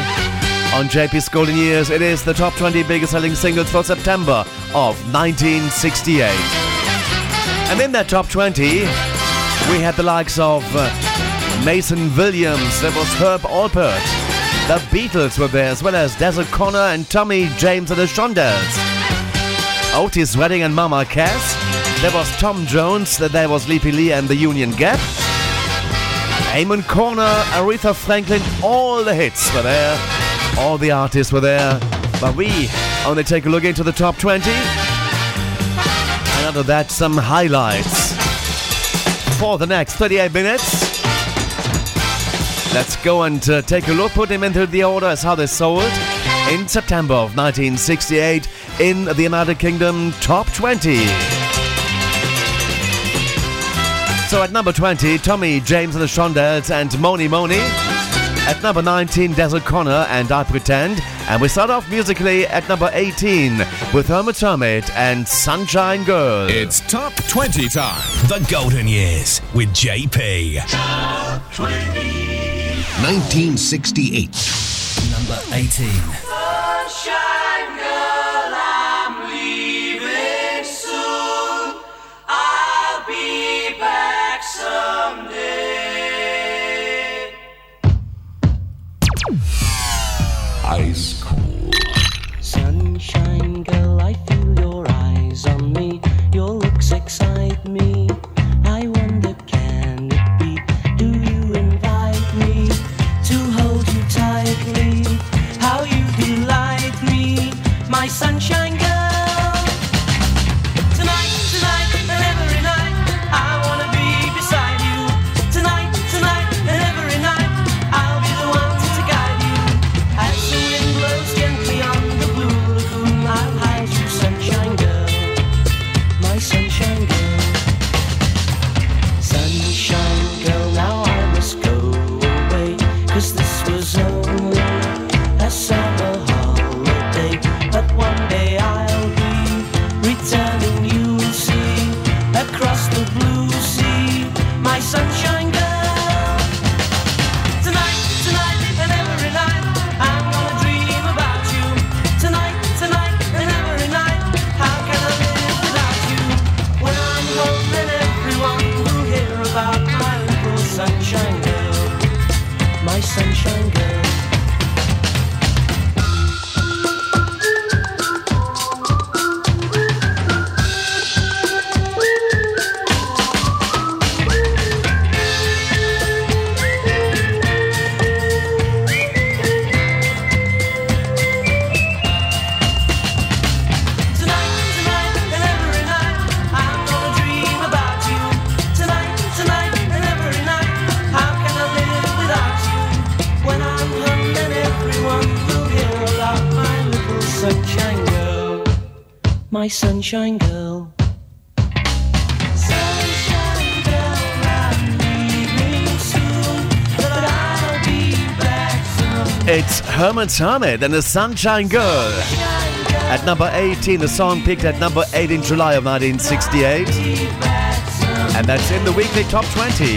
Speaker 11: On JP's Golden Years, it is the top 20 biggest selling singles for September of 1968. And in that top 20, we had the likes of uh, Mason Williams, there was Herb Alpert, the Beatles were there, as well as Des O'Connor and Tommy James and the Shondells. Otis Redding and Mama Cass. There was Tom Jones, there was Leapy Lee and the Union Gap. Amen Corner, Aretha Franklin, all the hits were there. All the artists were there. But we only take a look into the top 20. And after that, some highlights for the next 38 minutes. Let's go and uh, take a look, put them into the order as how they sold in September of 1968 in the United Kingdom Top 20. So at number 20, Tommy James and the Shondells and Mony Mony. At number 19, Des O'Connor and I Pretend. And we start off musically at number 18 with Herman's Hermits and Sunshine Girl.
Speaker 1: It's Top 20 time. The Golden Years with JP. Top 20.
Speaker 4: 1968.
Speaker 16: Number 18.
Speaker 14: Sunshine
Speaker 22: sunshine back soon.
Speaker 11: It's Herman's Hermits and the Sunshine Girl. At number 18, the song picked at number 8 in July of 1968. And that's in the weekly top 20.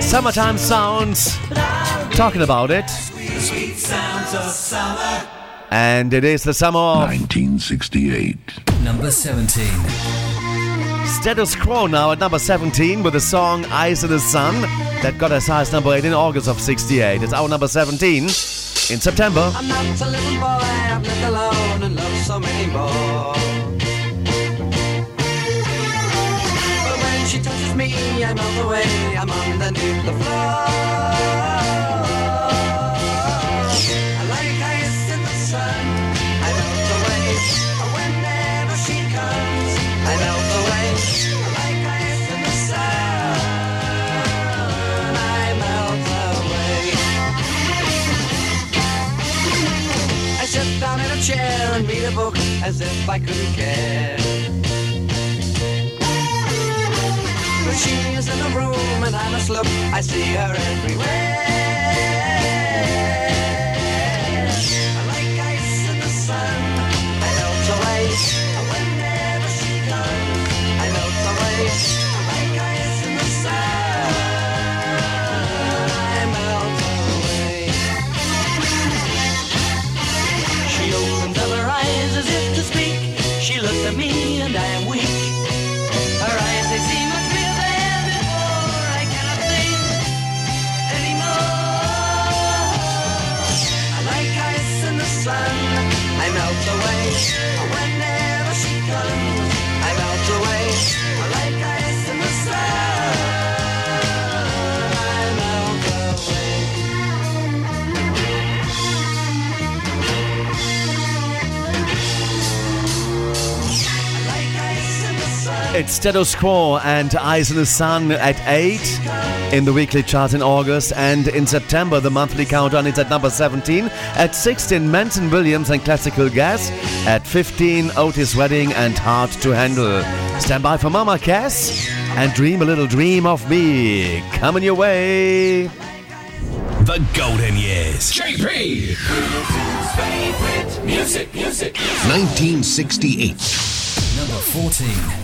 Speaker 11: Summertime sounds. Talking about it. And it is the summer of
Speaker 4: 1968.
Speaker 16: Number 17.
Speaker 11: Status Quo now at number 17 with the song Ice in the Sun that got as high as number 8 in August of 68. It's our number 17 in September.
Speaker 22: I'm not a little boy, I've lived alone and loved so many more. But when she touches me, I melt away, I'm underneath the floor. As if I couldn't care. But she is in the room and I'm asleep. I see her everywhere.
Speaker 11: It's Status Quo and Ice in the Sun at 8 in the weekly chart in August. And in September, the monthly countdown is at number 17. At 16, Mason Williams and Classical Gas. At 15, Otis Redding and Hard to Handle. Stand by for Mama Cass and Dream a Little Dream of Me. Coming your way.
Speaker 1: The Golden Years.
Speaker 4: JP!
Speaker 15: Favorite music, music.
Speaker 4: 1968.
Speaker 16: Number 14.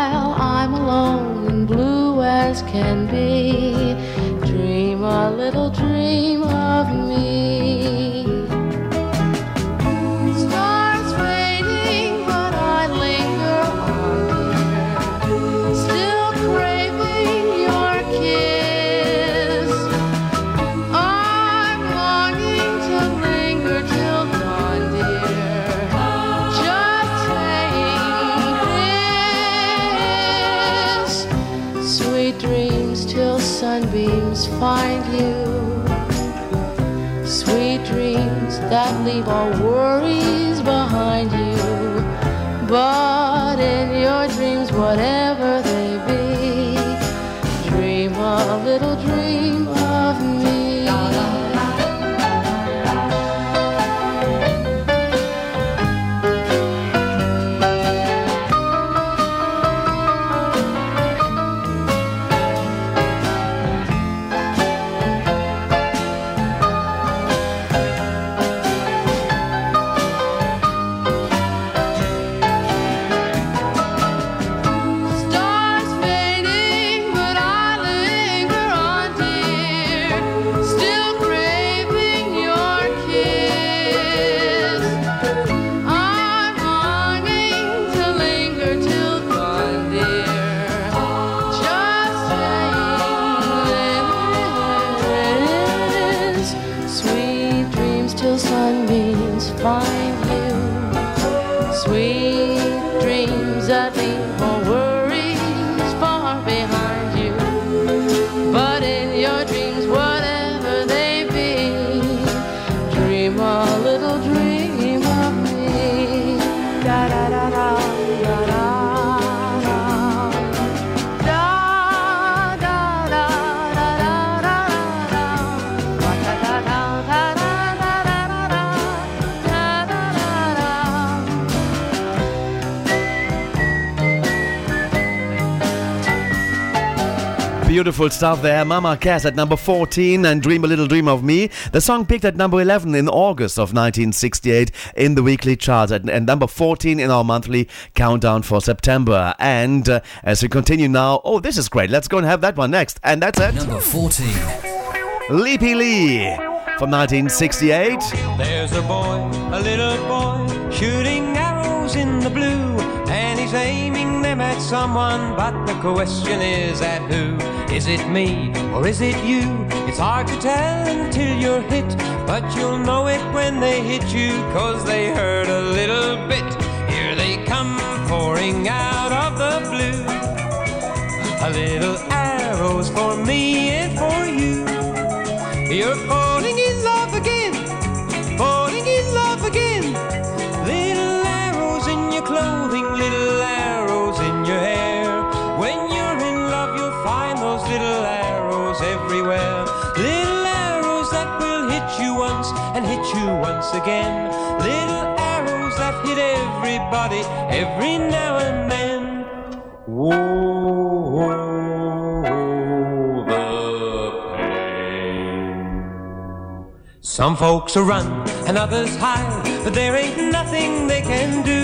Speaker 28: as can be. Dream a little dream of me. Find you. Sweet dreams that leave all worries behind you. But in your dreams, whatever
Speaker 11: Beautiful stuff there. Mama Cass at number 14 and Dream a Little Dream of Me. The song peaked at number 11 in August of 1968 in the weekly charts and, and number 14 in our monthly countdown for September. And uh, as we continue now, oh, this is great. Let's go and have that one next. And that's it.
Speaker 16: Number 14.
Speaker 11: Leapy Lee from 1968.
Speaker 29: There's a boy, a little boy, shooting arrows in the blue, and he's at someone. But the question is at who? Is it me or is it you? It's hard to tell until you're hit, but you'll know it when they hit you, cause they hurt a little bit. Here they come pouring out of the blue. A little arrows for me and for you. You're again. Little arrows that hit everybody every now and then. Whoa. Some folks will run and others hide, but there ain't nothing they can do.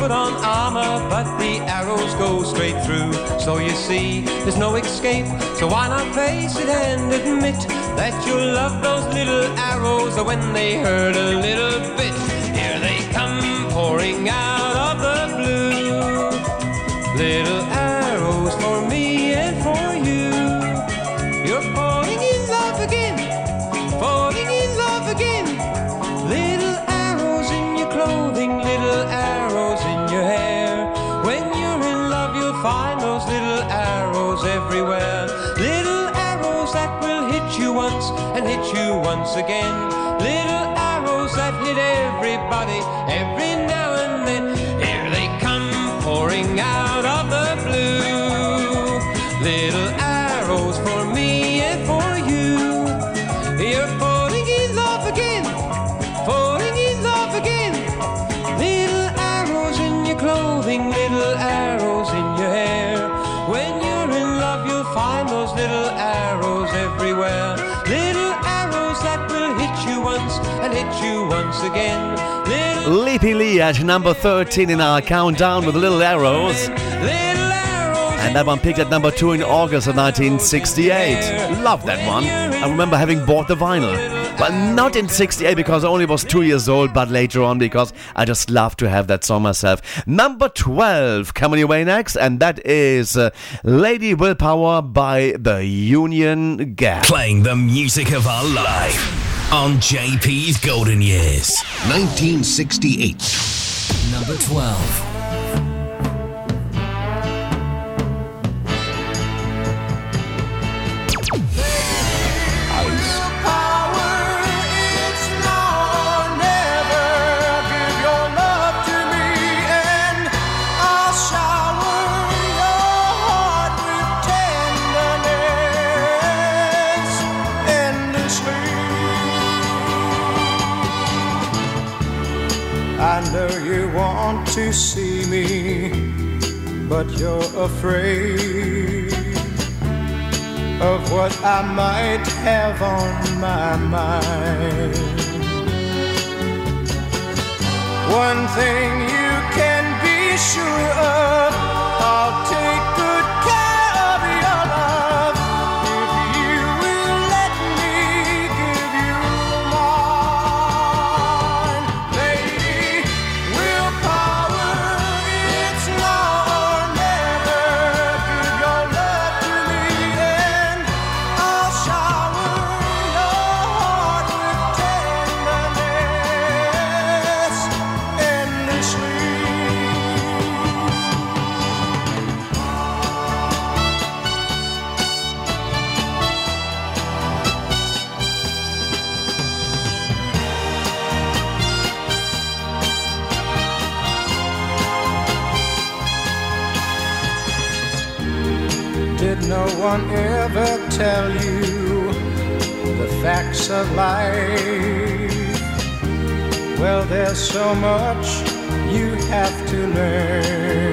Speaker 29: Put on armor, but the arrows go straight through. So you see, there's no escape. So why not face it and admit that you love those little arrows when they hurt a little bit? Here they come pouring out of the blue. Little again. Again. Little
Speaker 11: Leapy Lee at number 13 in our countdown with little arrows. And that one picked at number 2 in August of 1968. Love that one. I remember having bought the vinyl. But not in 68 because I only was 2 years old, but later on because I just love to have that song myself. Number 12 coming your way next, and that is uh, Lady Willpower by the Union Gap.
Speaker 1: Playing the music of our life on JP's Golden Years.
Speaker 4: 1968.
Speaker 16: Number 12.
Speaker 13: To see me, but you're afraid of what I might have on my mind. One thing you can be sure of, I'll take no one ever tell you the facts of life? Well, there's so much you have to learn.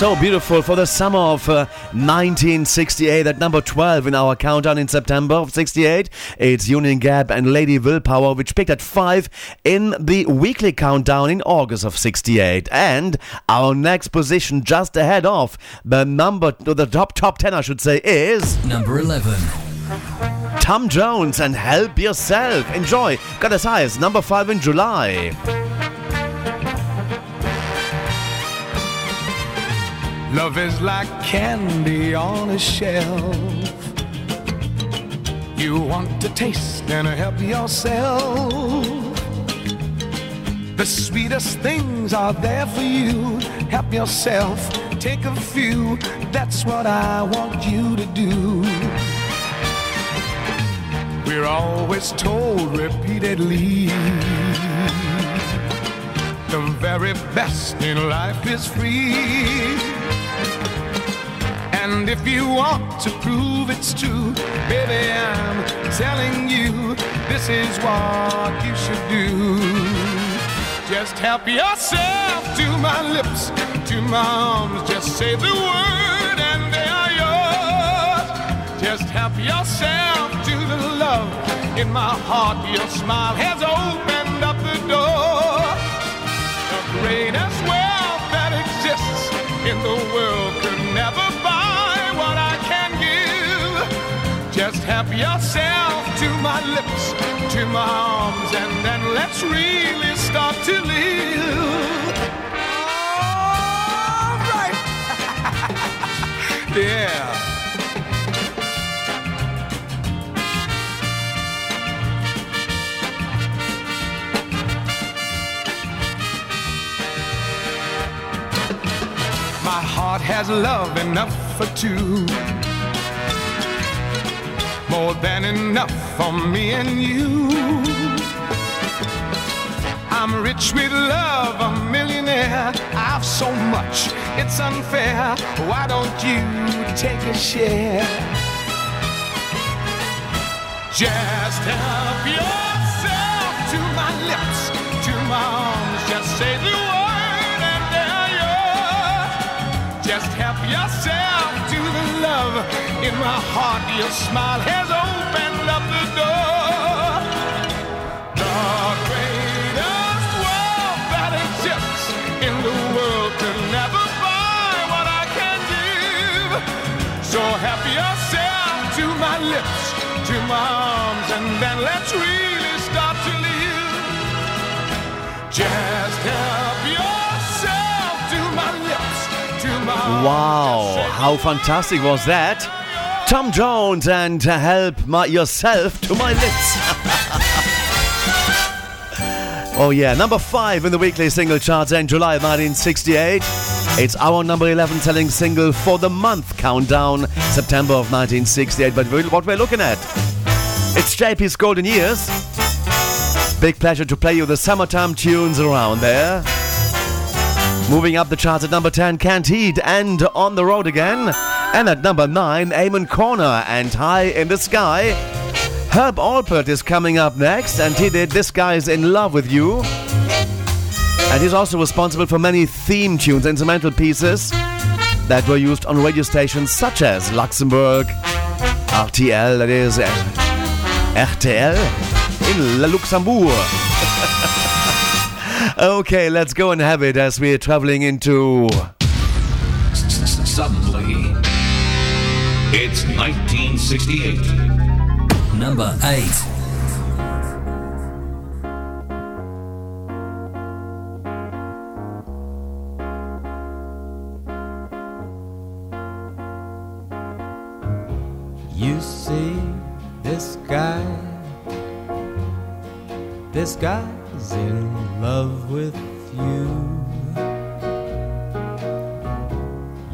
Speaker 11: So beautiful for the summer of uh, 1968 at number 12 in our countdown in September of 68. It's Union Gap and Lady Willpower, which picked at 5 in the weekly countdown in August of 68. And our next position just ahead of the number, the top, top 10, I should say, is
Speaker 16: Number 11.
Speaker 11: Tom Jones and Help Yourself. Enjoy. Got as high as number 5 in July.
Speaker 27: Love is like candy on a shelf. You want to taste and help yourself. The sweetest things are there for you. Help yourself, take a few. That's what I want you to do. We're always told repeatedly the very best in life is free. And if you want to prove it's true, baby, I'm telling you, this is what you should do. Just help yourself to my lips, to my arms. Just say the word and they are yours. Just help yourself to the love in my heart. Your smile has opened up the door. The greatest wealth that exists in the world help yourself to my lips, to my arms, and then let's really start to live. All right. yeah. My heart has love enough for two. More than enough for me and you. I'm rich with love, a millionaire. I've so much, it's unfair. Why don't you take a share? Just help yourself to my lips, to my arms. Just say the word and they're yours. Just help yourself to the love in my heart. Your smile has opened up the door. The greatest wealth that exists in the world could never buy what I can give. So help yourself to my lips, to my arms, and then let's really start to live. Just help yourself to my lips, to my
Speaker 11: Wow, how fantastic was that? Tom Jones and uh, Help my, Yourself to My Lips. oh, yeah, number five in the weekly single charts in July 1968. It's our number 11 selling single for the month countdown, September of 1968. But what we're looking at, it's JP's Golden Years. Big pleasure to play you the summertime tunes around there. Moving up the charts at number 10, Canned Heat and On the Road Again. And at number 9, Amen Corner and High in the Sky. Herb Alpert is coming up next, and he did This Guy's in Love with You. And he's also responsible for many theme tunes, and instrumental pieces that were used on radio stations such as Luxembourg, RTL, that is uh, RTL in Luxembourg. okay, let's go and have it as we're traveling into.
Speaker 4: It's 1968.
Speaker 16: Number 8.
Speaker 22: You see this guy, this guy's in love with you.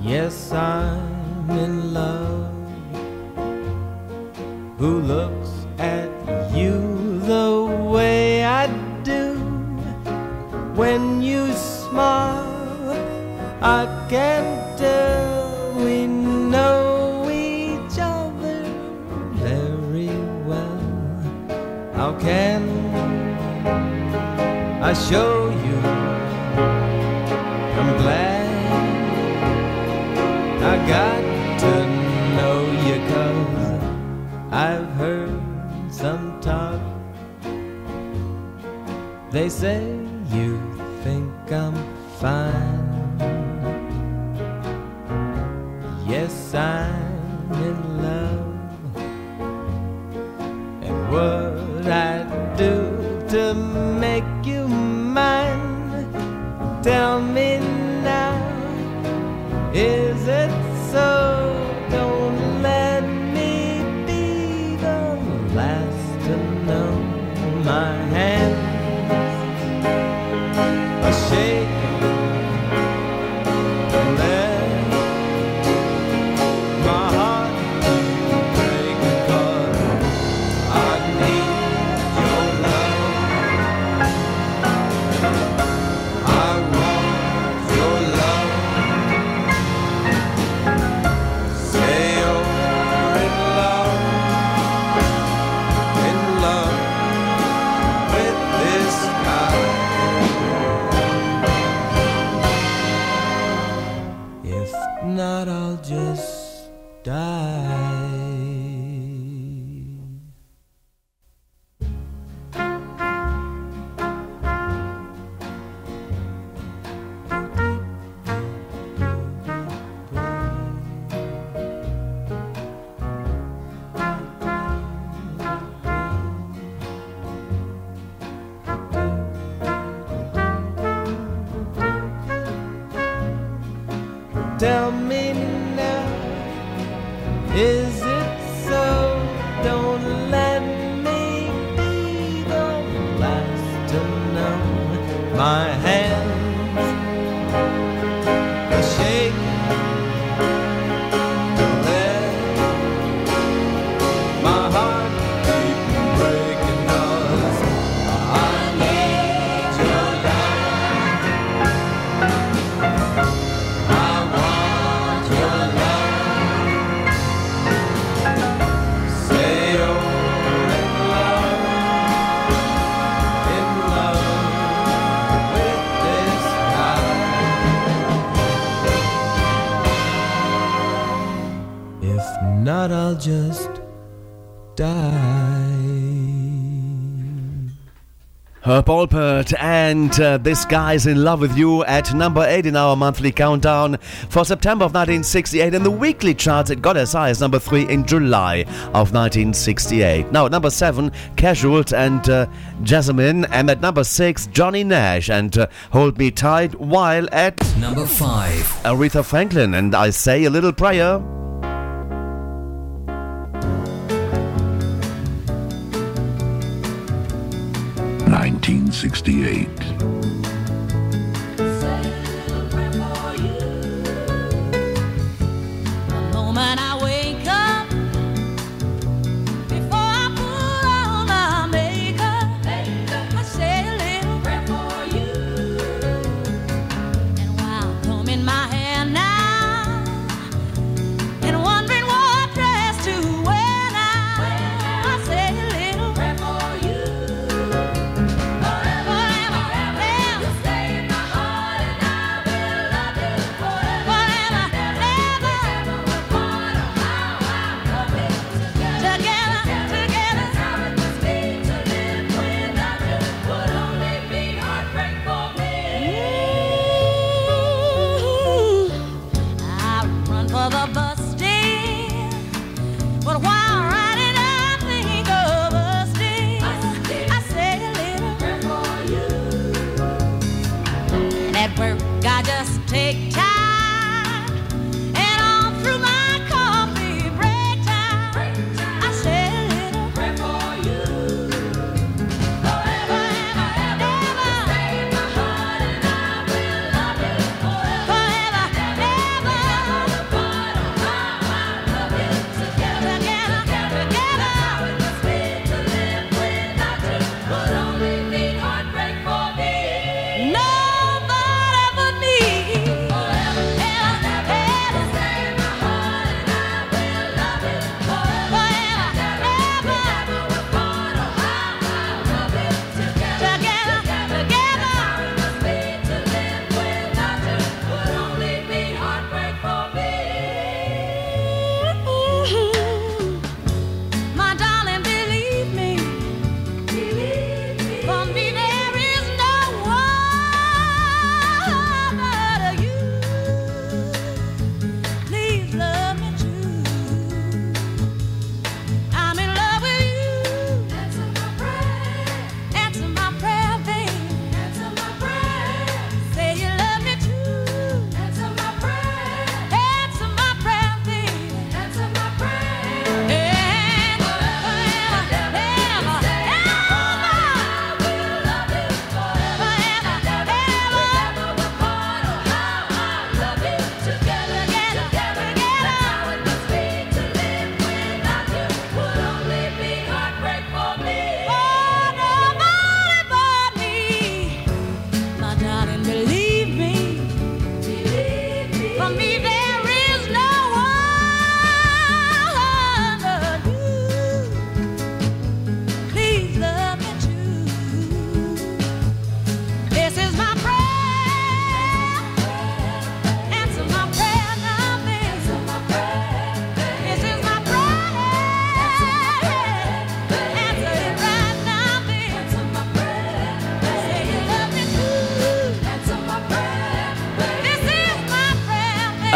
Speaker 22: Yes, I'm in love. Who looks at you the way I do? When you smile, I can tell we know each other very well. How can I show you? They say you think I'm fine. Yes, I'm in love. And what I do to make you mine? Tell me
Speaker 11: Alpert and uh, This Guy's in Love with You at number 8 in our monthly countdown for September of 1968. In the weekly charts, it got as high as number 3 in July of 1968. Now, at number 7, Casuals and uh, Jesamine. And at number 6, Johnny Nash and uh, Hold Me Tight. While at
Speaker 16: Number 5.
Speaker 11: Aretha Franklin and I Say a Little Prayer.
Speaker 30: 1968.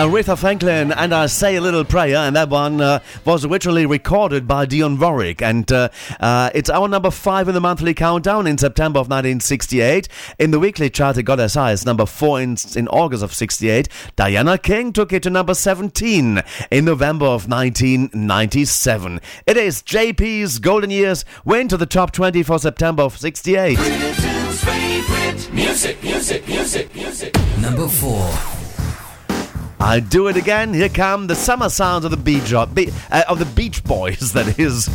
Speaker 11: Aretha Franklin and I Say a Little Prayer, and that one uh, was originally recorded by Dionne Warwick, and uh, uh, it's our number five in the monthly countdown in September of 1968. In the weekly chart, it got as high as number four in, in August of 68. Diana King took it to number 17 in November of 1997. It is JP's Golden Years went to the top 20 for September of 68.
Speaker 31: Britain's favorite music, music, music, music.
Speaker 16: Number four.
Speaker 11: I do it again. Here come the summer sounds of the beach, uh, of the Beach Boys. That is.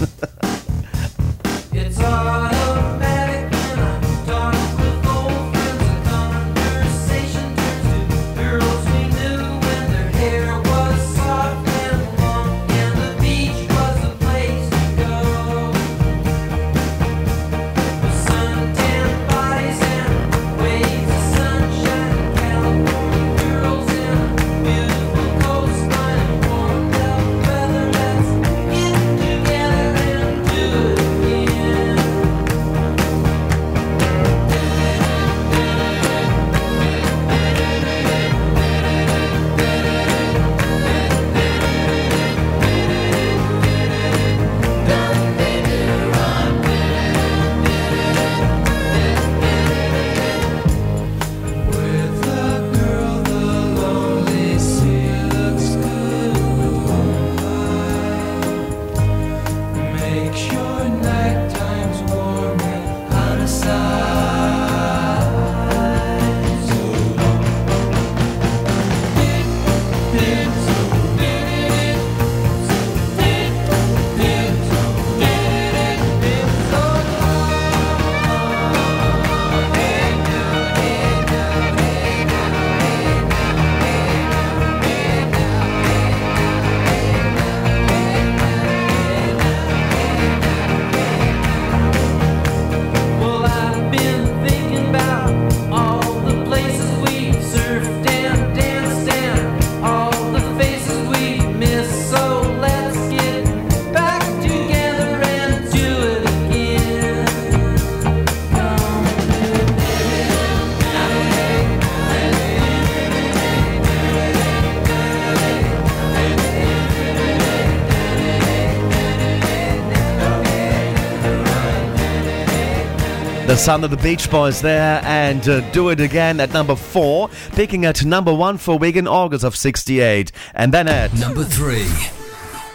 Speaker 22: The
Speaker 11: sound of the Beach Boys there, and uh, do it again at number four, picking at number one for Wigan August of 68. And then at
Speaker 16: Number three.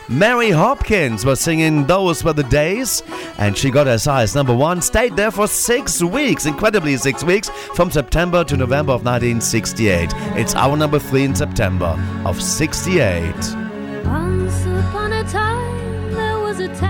Speaker 11: Mary Hopkins was singing Those Were the Days, and she got as high as number one, stayed there for six weeks, incredibly six weeks, from September to November of 1968. It's our number three in September of 68.
Speaker 5: Once upon a time, there was a tavern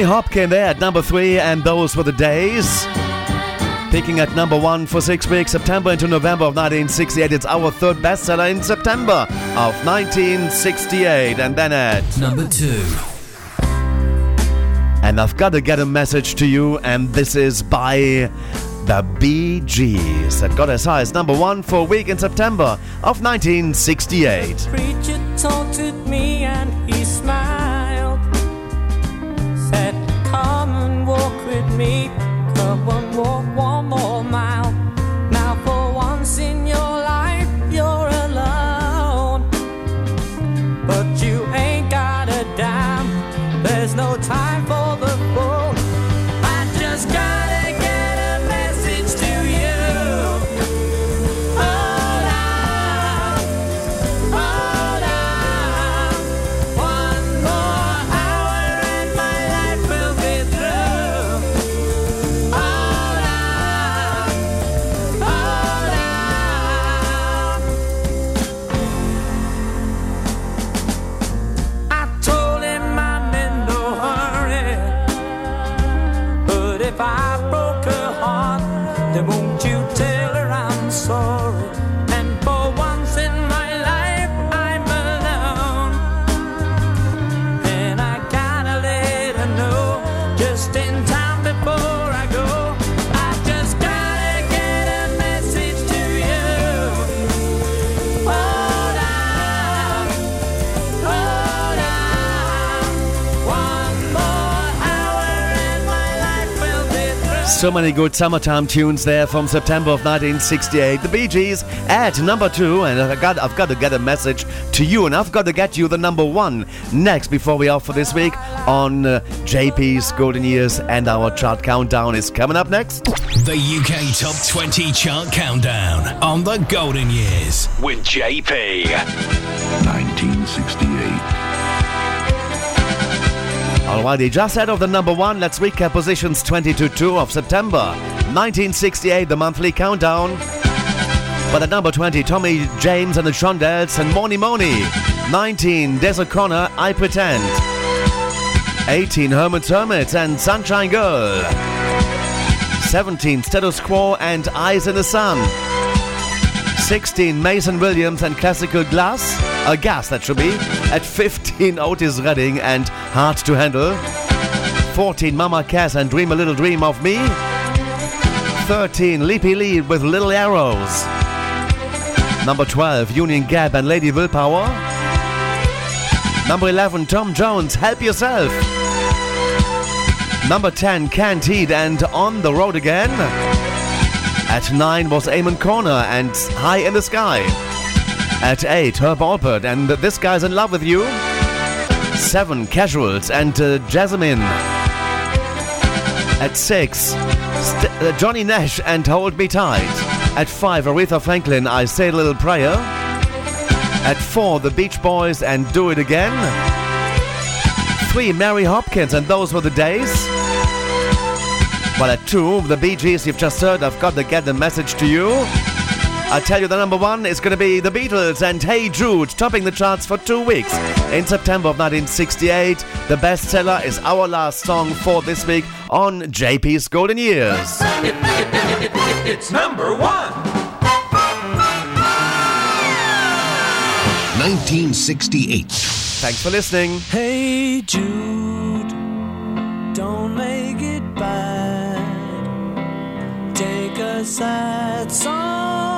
Speaker 11: Mary Hopkin there at number three, and those were the days. Picking at number one for six weeks, September into November of 1968. It's our third bestseller in September of 1968. And then at
Speaker 16: number two.
Speaker 11: And I've got to get a message to you, and this is by the BGS. Gees. That got as high as number one for a week in September of 1968. So many good summertime tunes there from September of 1968. The Bee Gees at number two, and I got, I've got to get a message to you, and I've got to get you the number one next before we off for this week on uh, JP's Golden Years, and our chart countdown is coming up next.
Speaker 1: The UK Top 20 Chart Countdown on the Golden Years with JP.
Speaker 4: 1968.
Speaker 11: Alrighty, just out of the number one, let's recap positions 20 to 2 of September 1968, the monthly countdown. But at number 20, Tommy James and the Shondells and Mony Mony. 19, Des O'Connor, I Pretend. 18, Herman's Hermits and Sunshine Girl. 17, Status Quo and Ice in the Sun. 16, Mason Williams and Classical Glass, a gas that should be. At 15, Otis Redding and Hard to Handle. 14, Mama Cass and Dream a Little Dream of Me. 13, Leapy Lee with Little Arrows. Number 12, Union Gap and Lady Willpower. Number 11, Tom Jones, Help Yourself. Number 10, Canned Heat and On the Road Again. At 9 was Amen Corner and High in the Sky. At 8, Herb Alpert and This Guy's in Love with You. 7, Casuals and uh, Jesamine. At 6, St- uh, Johnny Nash and Hold Me Tight. At 5, Aretha Franklin, I Say a Little Prayer. At 4, The Beach Boys and Do It Again. 3, Mary Hopkins and Those Were the Days. Well, at 2, The Bee Gees, you've just heard, I've got to get the message to you. I tell you, the number one is going to be The Beatles and Hey Jude, topping the charts for two weeks. In September of 1968, the bestseller is our last song for this week on JP's Golden Years.
Speaker 32: It's number one.
Speaker 4: 1968.
Speaker 11: Thanks for listening.
Speaker 13: Hey Jude, don't make it bad. Take a sad song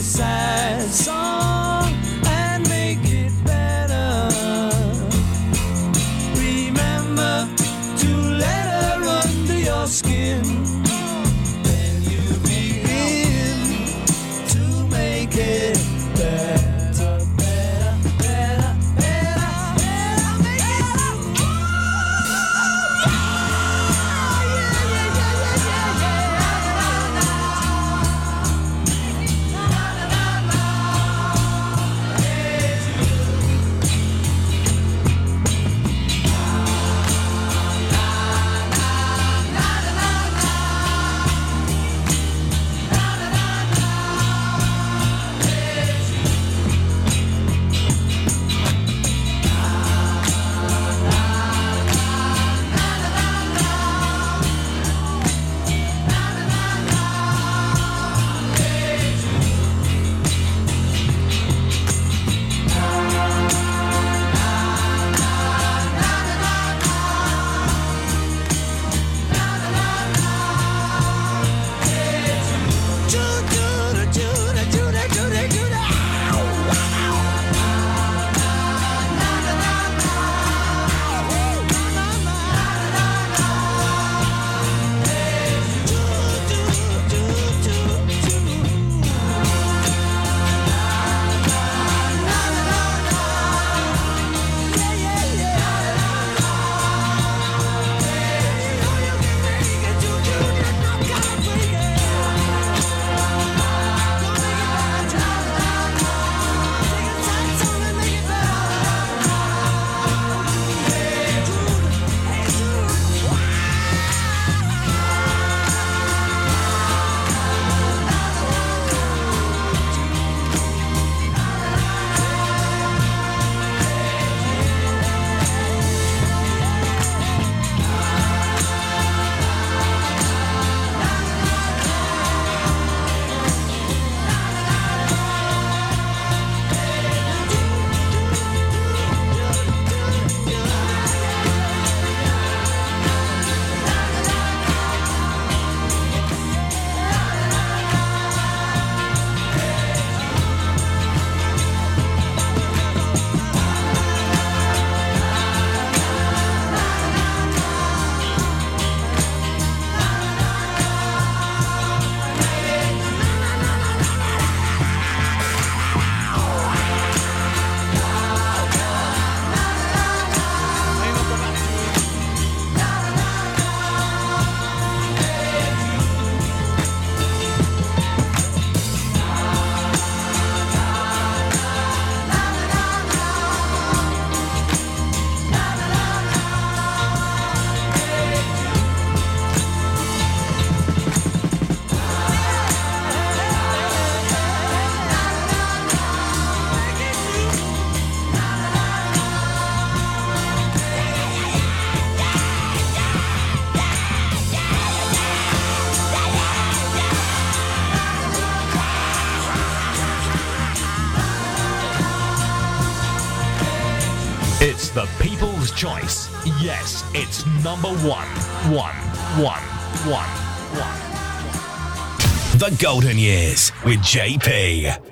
Speaker 10: sad song. Yes, it's number one. One, one, one, one.
Speaker 1: The Golden Years with JP.